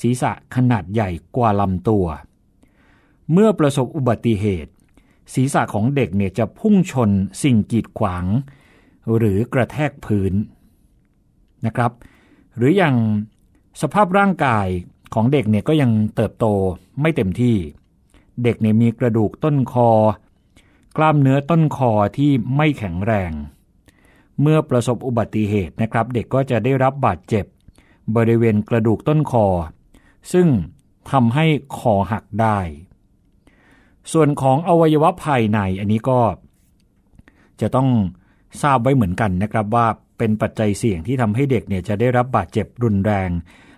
ศีรษะขนาดใหญ่กว่าลำตัว เมื่อประสบอุบัติเหตุ ศีรษะของเด็กเนี่ยจะพุ่งชนสิ่งกีดขวาง หรือกระแทกพื้นนะครับ หรืออย่างสภาพร่างกายของเด็กเนี่ยก็ยังเติบโตไม่เต็มที่ เด็กเนี่ยมีกระดูกต้นคอ กล้ามเนื้อต้นคอที่ไม่แข็งแรง เมื่อประสบอุบัติเหตุนะครับ เด็กก็จะได้รับบาดเจ็บ บริเวณกระดูกต้นคอ ซึ่งทำให้คอหักได้ ส่วนของอวัยวะภายในอันนี้ก็ จะต้องทราบไว้เหมือนกันนะครับว่าเป็นปัจจัยเสี่ยงที่ทำให้เด็กเนี่ยจะได้รับบาดเจ็บรุนแรง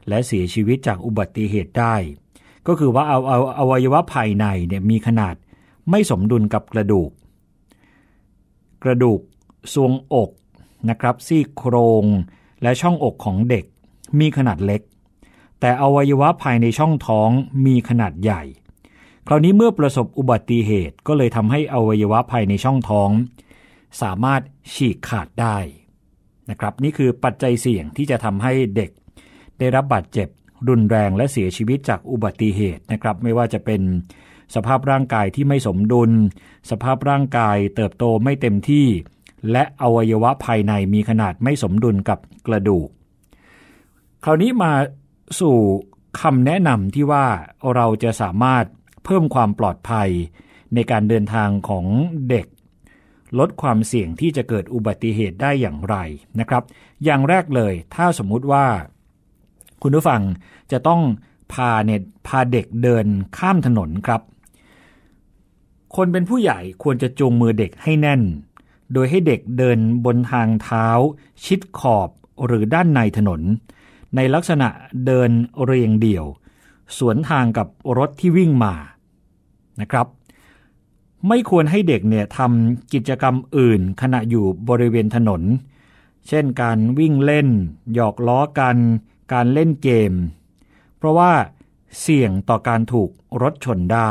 และเสียชีวิตจากอุบัติเหตุได้ ก็คือว่าเอาเอาอวัยวะภายในเนี่ยมีขนาดไม่สมดุลกับกระดูก กระดูกทรวงอกนะครับซี่โครง และช่องอกของเด็ก มีขนาดเล็ก แต่อวัยวะภายในช่องท้องมีขนาดใหญ่ คราวนี้เมื่อประสบอุบัติเหตุก็เลยทำให้อวัยวะภายในช่องท้อง สามารถฉีกขาดได้นะครับนี่คือปัจจัยเสี่ยงที่จะทำให้เด็ก ได้รับบาดเจ็บรุนแรงและเสียชีวิตจากอุบัติเหตุนะครับ ไม่ว่าจะเป็นสภาพร่างกายที่ไม่สมดุล สภาพร่างกายเติบโตไม่เต็มที่ และอวัยวะภายในมีขนาดไม่สมดุลกับกระดูก คราวนี้มาสู่คำแนะนำที่ว่าเราจะสามารถเพิ่มความปลอดภัยในการเดินทางของเด็ก ลดความเสี่ยงที่จะเกิดอุบัติเหตุได้อย่างไรนะครับ อย่างแรกเลยถ้าสมมุติว่า คุณผู้ฟังจะต้องพาเนี่ยพาเด็กเดินข้ามถนนครับ คนเป็นผู้ใหญ่ควรจะจูงมือเด็กให้แน่น โดยให้เด็กเดินบนทางเท้า ชิดขอบหรือด้านในถนน ในลักษณะเดินเรียงเดี่ยว สวนทางกับรถที่วิ่งมานะครับ ไม่ควรให้เด็กเนี่ยทำกิจกรรมอื่นขณะอยู่บริเวณถนน เช่นการวิ่งเล่น หยอกล้อกัน การเล่นเกม เพราะว่าเสี่ยงต่อการถูกรถชนได้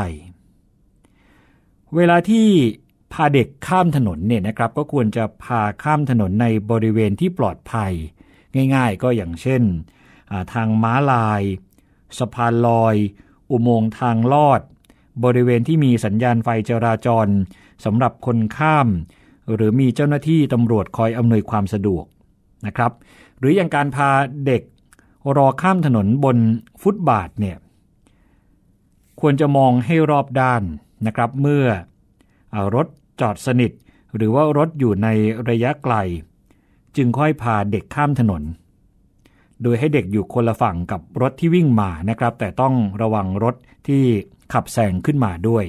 เวลาที่พาเด็กข้ามถนนเนี่ยนะครับ ก็ควรจะพาข้ามถนนในบริเวณที่ปลอดภัย ง่ายๆ ก็อย่างเช่น ทางม้าลาย สะพานลอย อุโมงค์ทางลอด บริเวณที่มีสัญญาณไฟจราจรสำหรับคนข้าม หรือมีเจ้าหน้าที่ตำรวจคอยอำนวยความสะดวกนะครับ หรืออย่างการพาเด็กรอข้ามถนนบนฟุตบาทเนี่ยควรจะมองให้รอบด้านนะครับเมื่อรถจอดสนิท หรือว่ารถอยู่ในระยะไกล จึงค่อยพาเด็กข้ามถนน โดยให้เด็กอยู่คนละฝั่งกับรถที่วิ่งมานะครับ แต่ต้องระวังรถที่ขับแซงขึ้นมาด้วย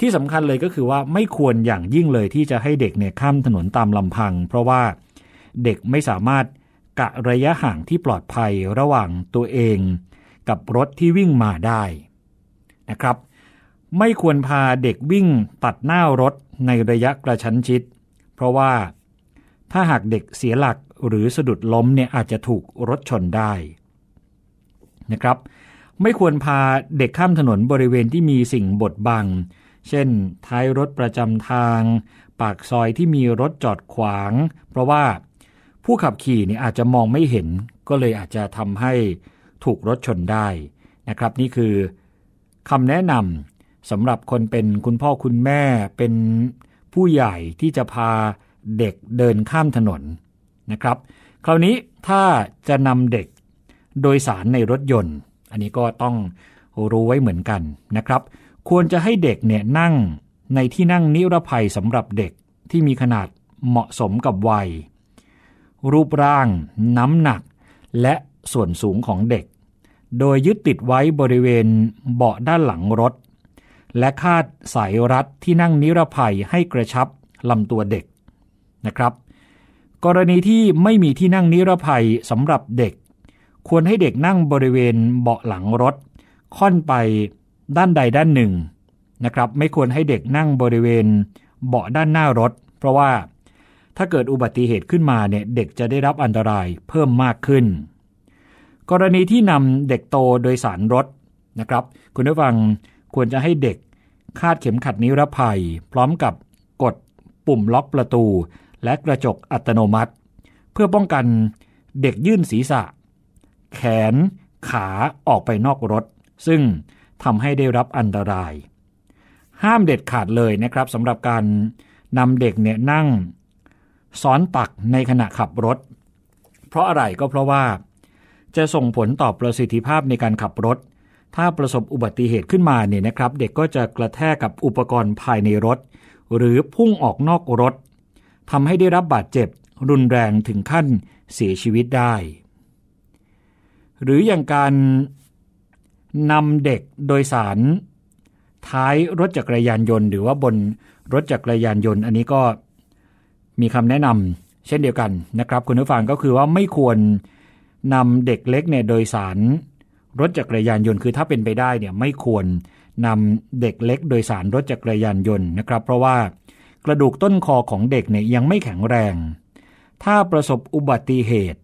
ที่สำคัญเลยก็คือว่าไม่ควรอย่างยิ่งเลยที่จะให้เด็กเนี่ยข้ามถนนตามลำพัง เพราะว่าเด็กไม่สามารถกะระยะห่างที่ปลอดภัยระหว่างตัวเอง กับรถที่วิ่งมาได้นะครับ ไม่ควรพาเด็กวิ่งตัดหน้ารถในระยะกระชั้นชิด เพราะว่า ถ้าหากเด็กเสียหลักหรือสะดุดล้มเนี่ยอาจจะถูกรถชนได้นะครับ ไม่ควรพาเด็กข้ามถนนบริเวณที่มีสิ่งบดบัง เช่น ท้ายรถประจำทาง ปากซอยที่มีรถจอดขวาง เพราะว่าผู้ขับขี่เนี่ยอาจจะมองไม่เห็น ก็เลยอาจจะทำให้ถูกรถชนได้นะครับ นี่คือคำแนะนำสำหรับคนเป็นคุณพ่อคุณแม่เป็นผู้ใหญ่ที่จะพา เด็กเดินข้ามถนนนะครับ คราวนี้ถ้าจะนำเด็กโดยสารในรถยนต์ อันนี้ก็ต้องรู้ไว้เหมือนกันนะครับ ควรจะให้เด็กเนี่ยนั่งในที่นั่งนิรภัยสำหรับเด็กที่มีขนาดเหมาะสมกับวัย รูปร่าง น้ำหนัก และส่วนสูงของเด็ก โดยยึดติดไว้บริเวณเบาะด้านหลังรถ และคาดสายรัดที่นั่งนิรภัยให้กระชับลำตัวเด็ก นะครับ กรณีที่ไม่มีที่นั่งนิรภัยสำหรับเด็ก ควรให้เด็กนั่งบริเวณเบาะหลังรถ ค่อนไปด้านใดด้านหนึ่งนะครับ ไม่ควรให้เด็กนั่งบริเวณเบาะด้านหน้ารถ เพราะว่าถ้าเกิดอุบัติเหตุขึ้นมาเนี่ยเด็กจะได้รับอันตรายเพิ่มมากขึ้น กรณีที่นำเด็กโตโดยสารรถนะครับ คุณผู้ฟังควรจะให้เด็กคาดเข็มขัดนิรภัย พร้อมกับกดปุ่มล็อกประตู และกระจกอัตโนมัติ เพื่อป้องกันเด็กยื่นศีรษะ แขนขาออกไปนอกรถ ซึ่งทำให้ได้รับอันตราย ห้ามเด็ดขาดเลยนะครับสำหรับการนำเด็กเนี่ยนั่ง ซ้อนตักในขณะขับรถ เพราะอะไรก็เพราะว่า จะส่งผลต่อประสิทธิภาพในการขับรถ ถ้าประสบอุบัติเหตุขึ้นมาเนี่ยนะครับ เด็กก็จะกระแทกกับอุปกรณ์ภายในรถ หรือพุ่งออกนอกรถ ทำให้ได้รับบาดเจ็บรุนแรงถึงขั้นเสียชีวิตได้ หรืออย่างการนำเด็กโดยสาร ท้ายรถจักรยานยนต์ หรือว่าบนรถจักรยานยนต์ อันนี้ก็มีคำแนะนำเช่นเดียวกันนะครับ คุณผู้ฟังก็คือว่าไม่ควรนำเด็กเล็กเนี่ยโดยสาร รถจักรยานยนต์คือถ้าเป็นไปได้เนี่ยไม่ควรนำเด็กเล็กโดยสารรถจักรยานยนต์นะครับ เพราะว่า กระดูกต้นคอของเด็กเนี่ยยังไม่แข็งแรง ถ้าประสบอุบัติเหตุ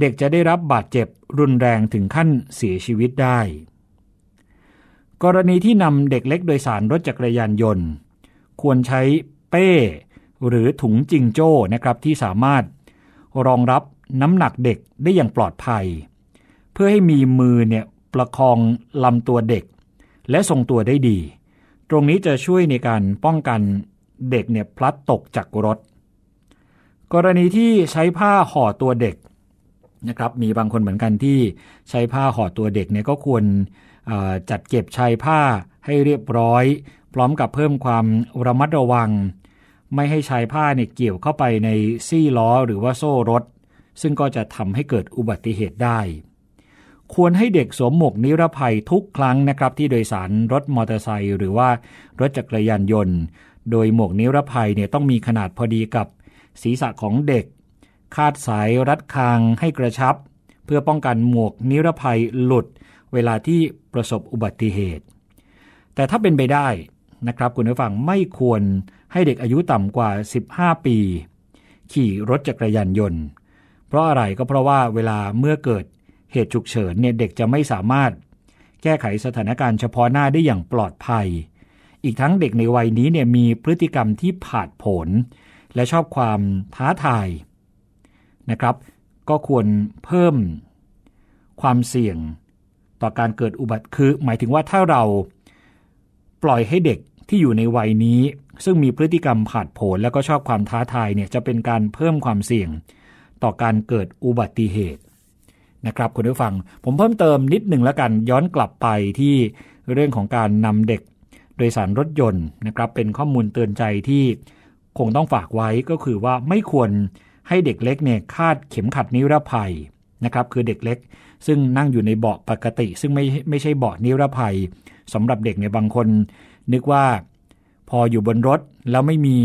เด็กจะได้รับบาดเจ็บรุนแรงถึงขั้นเสียชีวิตได้ กรณีที่นำเด็กเล็กโดยสารรถจักรยานยนต์ ควรใช้เป้ หรือถุงจิงโจ้นะครับที่สามารถรองรับน้ำหนักเด็กได้อย่างปลอดภัย เพื่อให้มีมือเนี่ยประคองลำตัวเด็ก และทรงตัวได้ดี ตรงนี้จะช่วยในการป้องกัน เด็กเนี่ยพลัดตกจากรถ กรณีที่ใช้ผ้าห่อตัวเด็กนะครับมีบางคนเหมือนกันที่ใช้ผ้าห่อตัวเด็กเนี่ยก็ควรจัดเก็บชายผ้าให้เรียบร้อย พร้อมกับเพิ่มความระมัดระวัง ไม่ให้ชายผ้าเนี่ยเกี่ยวเข้าไปในซี่ล้อหรือว่าโซ่รถ ซึ่งก็จะทำให้เกิดอุบัติเหตุได้ ควรให้เด็กสวมหมวกนิรภัยทุกครั้งนะครับที่โดยสารรถมอเตอร์ไซค์หรือว่ารถจักรยานยนต์ โดยหมวกนิรภัยเนี่ยต้องมีขนาดพอดีกับศีรษะของเด็ก คาดสายรัดคางให้กระชับ เพื่อป้องกันหมวกนิรภัยหลุดเวลาที่ประสบอุบัติเหตุ แต่ถ้าเป็นไปได้นะครับคุณผู้ฟังไม่ควรให้เด็กอายุต่ำกว่า 15 ปี ขี่รถจักรยานยนต์ เพราะอะไรก็เพราะว่าเวลาเมื่อเกิดเหตุฉุกเฉินเนี่ยเด็กจะไม่สามารถ แก้ไขสถานการณ์เฉพาะหน้าได้อย่างปลอดภัย อีกทั้งเด็กในวัยนี้เนี่ยมีพฤติกรรมที่ผาดโผนและชอบความท้าทายนะครับ ก็ควรเพิ่มความเสี่ยงต่อการเกิดอุบัติคือ หมายถึงว่าถ้าเราปล่อยให้เด็กที่อยู่ในวัยนี้ ซึ่งมีพฤติกรรมผาดโผนแล้วก็ชอบความท้าทายเนี่ยจะเป็นการเพิ่มความเสี่ยงต่อการเกิดอุบัติเหตุนะครับคุณผู้ฟัง ผมเพิ่มเติมนิดหนึ่งแล้วกันย้อนกลับไปที่เรื่องของการนำเด็ก โดยสารรถยนต์นะครับเป็นข้อมูลเตือนใจที่คงต้องฝากไว้ก็คือว่าไม่ควรให้เด็กเล็กเนี่ยคาดเข็มขัดนิรภัยนะครับคือเด็กเล็ก ซึ่งนั่งอยู่ในเบาะปกติ ซึ่งไม่ไม่ใช่เบาะนิรภัยสำหรับเด็กในบางคน นึกว่าพออยู่บนรถแล้วไม่มี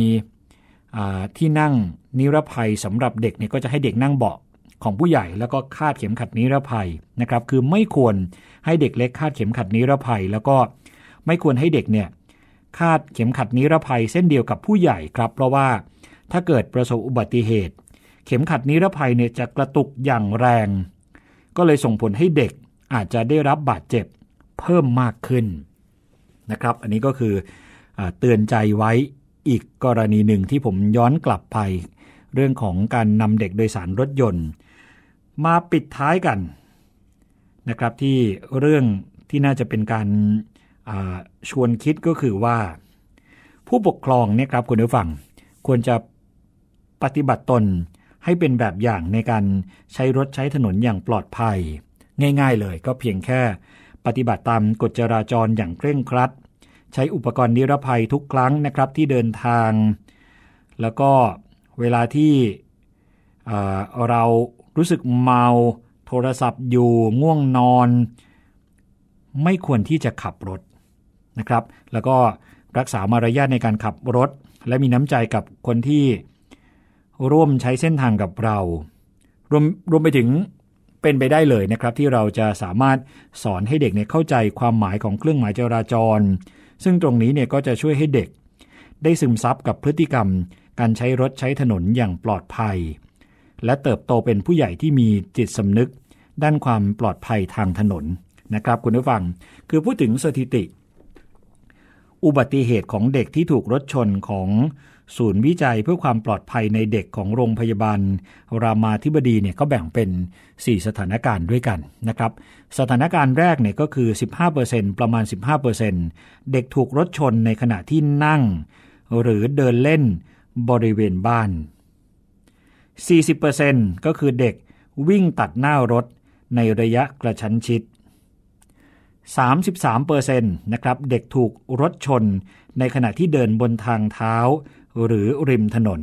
ที่นั่งนิรภัยสำหรับเด็กเนี่ยก็จะให้เด็กนั่งเบาะของผู้ใหญ่แล้วก็คาดเข็มขัดนิรภัยนะครับ คือไม่ควรให้เด็กเล็กคาดเข็มขัดนิรภัย แล้วก็ ไม่ควรให้เด็กเนี่ยคาดเข็มขัดนิรภัยเส้นเดียวกับผู้ใหญ่ครับ เพราะว่าถ้าเกิดประสบอุบัติเหตุ เข็มขัดนิรภัยเนี่ยจะกระตุกอย่างแรง ก็เลยส่งผลให้เด็กอาจจะได้รับบาดเจ็บเพิ่มมากขึ้นนะครับ อันนี้ก็คืออเตือนใจไว้อีกกรณีหนึ่งที่ผมย้อนกลับไป เรื่องของการนำเด็กโดยสารรถยนต์ มาปิดท้ายกันนะครับที่เรื่องที่น่าจะเป็นการ ชวนคิดก็คือว่า ผู้ปกครองเนี่ยครับคุณผู้ฟังควรจะปฏิบัติตนให้เป็นแบบอย่างในการใช้รถใช้ถนนอย่างปลอดภัย ง่ายๆเลยก็เพียงแค่ปฏิบัติตามกฎจราจรอย่างเคร่งครัด ใช้อุปกรณ์นิรภัยทุกครั้งนะครับที่เดินทาง แล้วก็เวลาที่เรารู้สึกเมา โทรศัพท์อยู่ง่วงนอน ไม่ควรที่จะขับรถ นะครับ แล้วก็รักษามารยาทในการขับรถ และมีน้ำใจกับคนที่ร่วมใช้เส้นทางกับเรา รวมรวมไปถึงเป็นไปได้เลยนะครับ ที่เราจะสามารถสอนให้เด็กเนี่ยเข้าใจความหมายของเครื่องหมายจราจร ซึ่งตรงนี้เนี่ยก็จะช่วยให้เด็ก ได้ซึมซับกับพฤติกรรม การใช้รถใช้ถนนอย่างปลอดภัย และเติบโตเป็นผู้ใหญ่ที่มีจิตสำนึก ด้านความปลอดภัยทางถนนนะครับ คุณผู้ฟังคือพูดถึงสถิติ อุบัติเหตุของเด็กที่ถูกรถชนของศูนย์วิจัยเพื่อความปลอดภัยในเด็กของโรงพยาบาล รามาธิบดีเนี่ยก็แบ่งเป็น 4 สถานการณ์ด้วยกันนะครับ สถานการณ์แรกเนี่ยก็คือ 15%ประมาณ 15%เด็กถูกรถชนในขณะที่นั่ง หรือเดินเล่นบริเวณบ้าน 40%ก็คือเด็กวิ่งตัดหน้ารถในระยะกระชั้นชิด 33%นะครับเด็กถูกรถชน ในขณะที่เดินบนทางเท้า หรือริมถนน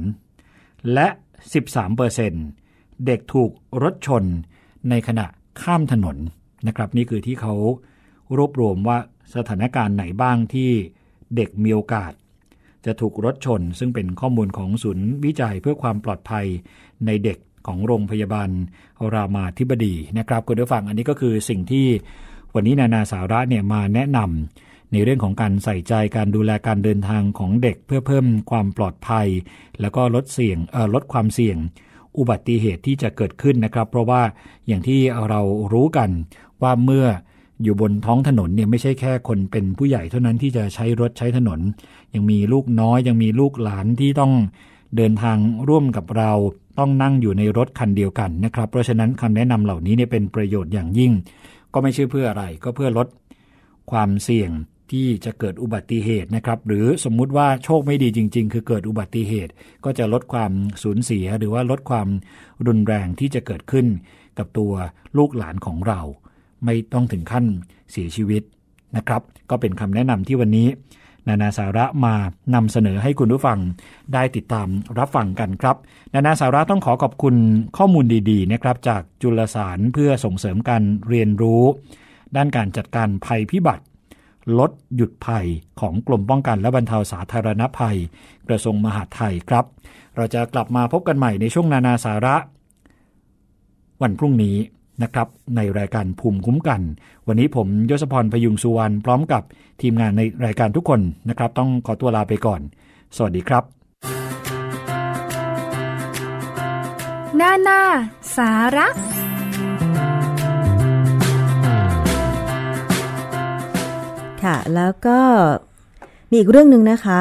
และ 13%เด็กถูกรถชน ในขณะข้ามถนนนะครับ นี่คือที่เขารวบรวมว่าสถานการณ์ไหนบ้างที่เด็กมีโอกาส จะถูกรถชน ซึ่งเป็นข้อมูลของศูนย์วิจัยเพื่อความปลอดภัยในเด็กของโรงพยาบาลรามาธิบดีนะครับคุณผู้ฟังอันนี้ก็คือสิ่งที่ วันนี้นานาสาระเนี่ยมาแนะนำในเรื่องของการใส่ใจการดูแลการเดินทางของเด็กเพื่อเพิ่มความปลอดภัย แล้วก็ลดเสี่ยงลดความเสี่ยง อุบัติเหตุที่จะเกิดขึ้นนะครับ เพราะว่าอย่างที่เรารู้กันว่าเมื่ออยู่บนท้องถนนเนี่ยไม่ใช่แค่คนเป็นผู้ใหญ่เท่านั้นที่จะใช้รถใช้ถนน ยังมีลูกน้อยยังมีลูกหลานที่ต้องเดินทางร่วมกับเราต้องนั่งอยู่ในรถคันเดียวกันนะครับ เพราะฉะนั้นคำแนะนำเหล่านี้เนี่ยเป็นประโยชน์อย่างยิ่ง ก็ไม่ใช่เพื่ออะไร ก็เพื่อลดความเสี่ยงที่จะเกิดอุบัติเหตุนะครับ หรือสมมุติว่าโชคไม่ดีจริง ๆ คือเกิดอุบัติเหตุ ก็จะลดความสูญเสีย หรือว่าลดความรุนแรงที่จะเกิดขึ้น กับตัวลูกหลานของเรา ไม่ต้องถึงขั้นเสียชีวิตนะครับ ก็เป็นคำแนะนำที่วันนี้ นานาสาระมานำเสนอให้คุณผู้ฟังได้ติดตามรับฟังกันครับ นานาสาระต้องขอขอบคุณข้อมูลดีๆนะครับจากจุลสารเพื่อส่งเสริมการเรียนรู้ ด้านการจัดการภัยพิบัติ ลดหยุดภัยของกลุ่มป้องกันและบรรเทาสาธารณภัย กระทรวงมหาดไทยครับ เราจะกลับมาพบกันใหม่ในช่วงนานาสาระ วันพรุ่งนี้ นะครับในรายการภูมิคุ้มกัน วันนี้ผมยศพรพยุงสุวรรณพร้อมกับทีมงานในรายการทุกคนนะครับ ต้องขอตัวลาไปก่อน สวัสดีครับ
นานาสาระ
ค่ะ แล้วก็มีอีกเรื่องหนึ่งนะคะ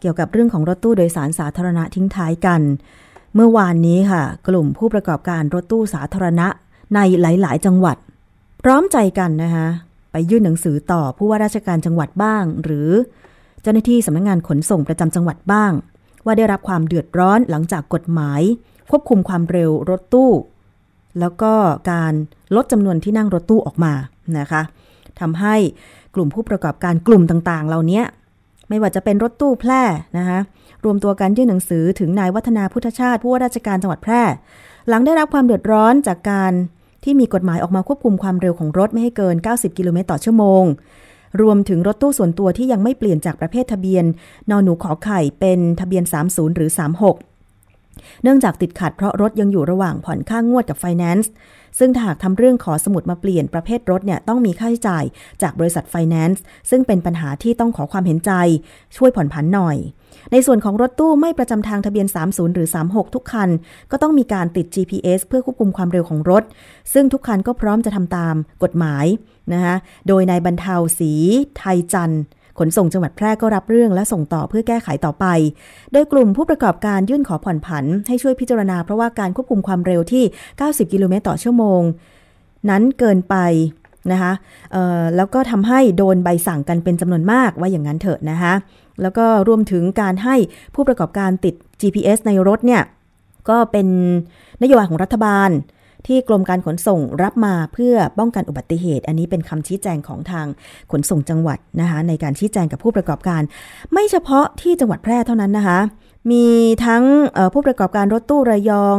เกี่ยวกับเรื่องของรถตู้โดยสารสาธารณะทิ้งท้ายกัน เมื่อวานนี้ค่ะ กลุ่มผู้ประกอบการรถตู้สาธารณะ ในหลาย ๆ จังหวัด พร้อมใจกันนะคะไปยื่นหนังสือต่อผู้ว่าราชการจังหวัดบ้าง หรือเจ้าหน้าที่สำนักงงานขนส่งประจำจังหวัดบ้าง ว่าได้รับความเดือดร้อนหลังจากกฎหมาย ควบคุมความเร็วรถตู้ แล้วก็การลดจำนวนที่นั่งรถตู้ออกมานะคะทำให้กลุ่มผู้ประกอบการกลุ่มต่างๆ เหล่านี้ไม่ว่าจะเป็นรถตู้แพร่นะคะรวมตัวกันยื่นหนังสือถึงนายวัฒนาพุทธชาติผู้ว่าราชการจังหวัดแพร่ หลังได้รับความเดือดร้อนจากการ ที่มีกฎหมายออกมาควบคุมความเร็วของรถไม่ให้เกิน 90 กิโลเมตรต่อชั่วโมง รวมถึงรถตู้ส่วนตัวที่ยังไม่เปลี่ยนจากประเภททะเบียน นอนหนูขอไข่เป็นทะเบียน 30 หรือ 36 เนื่องจากติดขัดเพราะรถยังอยู่ระหว่างผ่อนค่างงวดกับไฟแนนซ์ซึ่งหากทำเรื่องขอสมุดมาเปลี่ยนประเภทรถเนี่ยต้องมีค่าใช้จ่ายจากบริษัทไฟแนนซ์ซึ่งเป็นปัญหาที่ต้องขอความเห็นใจ ช่วยผ่อนผันหน่อย ในส่วนของรถตู้ไม่ประจำทางทะเบียน 30 หรือ 36 ทุกคัน ก็ต้องมีการติด GPS เพื่อควบคุมความเร็วของรถ ซึ่งทุกคันก็พร้อมจะทำตามกฎหมายนะคะโดยนายบรรเทาศรีไทยจันทร์ ขนส่งจังหวัดแพร่ก็รับเรื่องและส่งต่อเพื่อแก้ไขต่อไป โดยกลุ่มผู้ประกอบการยื่นขอผ่อนผัน ให้ช่วยพิจารณาเพราะว่าการควบคุมความเร็วที่ 90 กิโลเมตรต่อชั่วโมง นั้นเกินไปนะคะแล้วก็ทำให้โดนใบสั่งกันเป็นจำนวนมากว่าอย่างนั้นเถอะนะคะแล้วก็รวมถึงการให้ผู้ประกอบการติด GPS ในรถเนี่ยก็เป็นนโยบายของรัฐบาล ที่กรมการขนส่งรับมาเพื่อป้องกันอุบัติเหตุ อันนี้เป็นคำชี้แจงของทางขนส่งจังหวัดนะคะในการชี้แจงกับผู้ประกอบการ ไม่เฉพาะที่จังหวัดแพร่เท่านั้นนะคะ มีทั้งผู้ประกอบการรถตู้ระยอง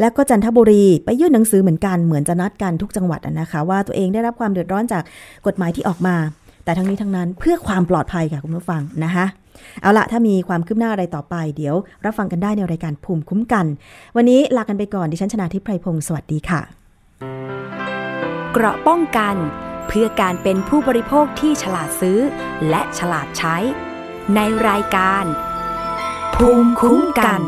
และก็จันทบุรีไปยื่นหนังสือเหมือนกันเหมือนจะนัดกันทุกจังหวัดนะคะ ว่าตัวเองได้รับความเดือดร้อนจากกฎหมายที่ออกมา แต่ทั้งนี้ทั้งนั้นเพื่อความปลอดภัยค่ะคุณผู้ฟังนะคะ เอาละถ้ามีความคืบหน้าอะไรต่อไป เดี๋ยวรับฟังกันได้ในรายการภูมิคุ้มกัน วันนี้ลากันไปก่อนดิฉันชนะทิพไพรพงศ์สวัสดีค่ะ
เกราะป้องกัน เพื่อการเป็นผู้บริโภคที่ฉลาดซื้อ และฉลาดใช้ ในรายการ ภูมิคุ้มกัน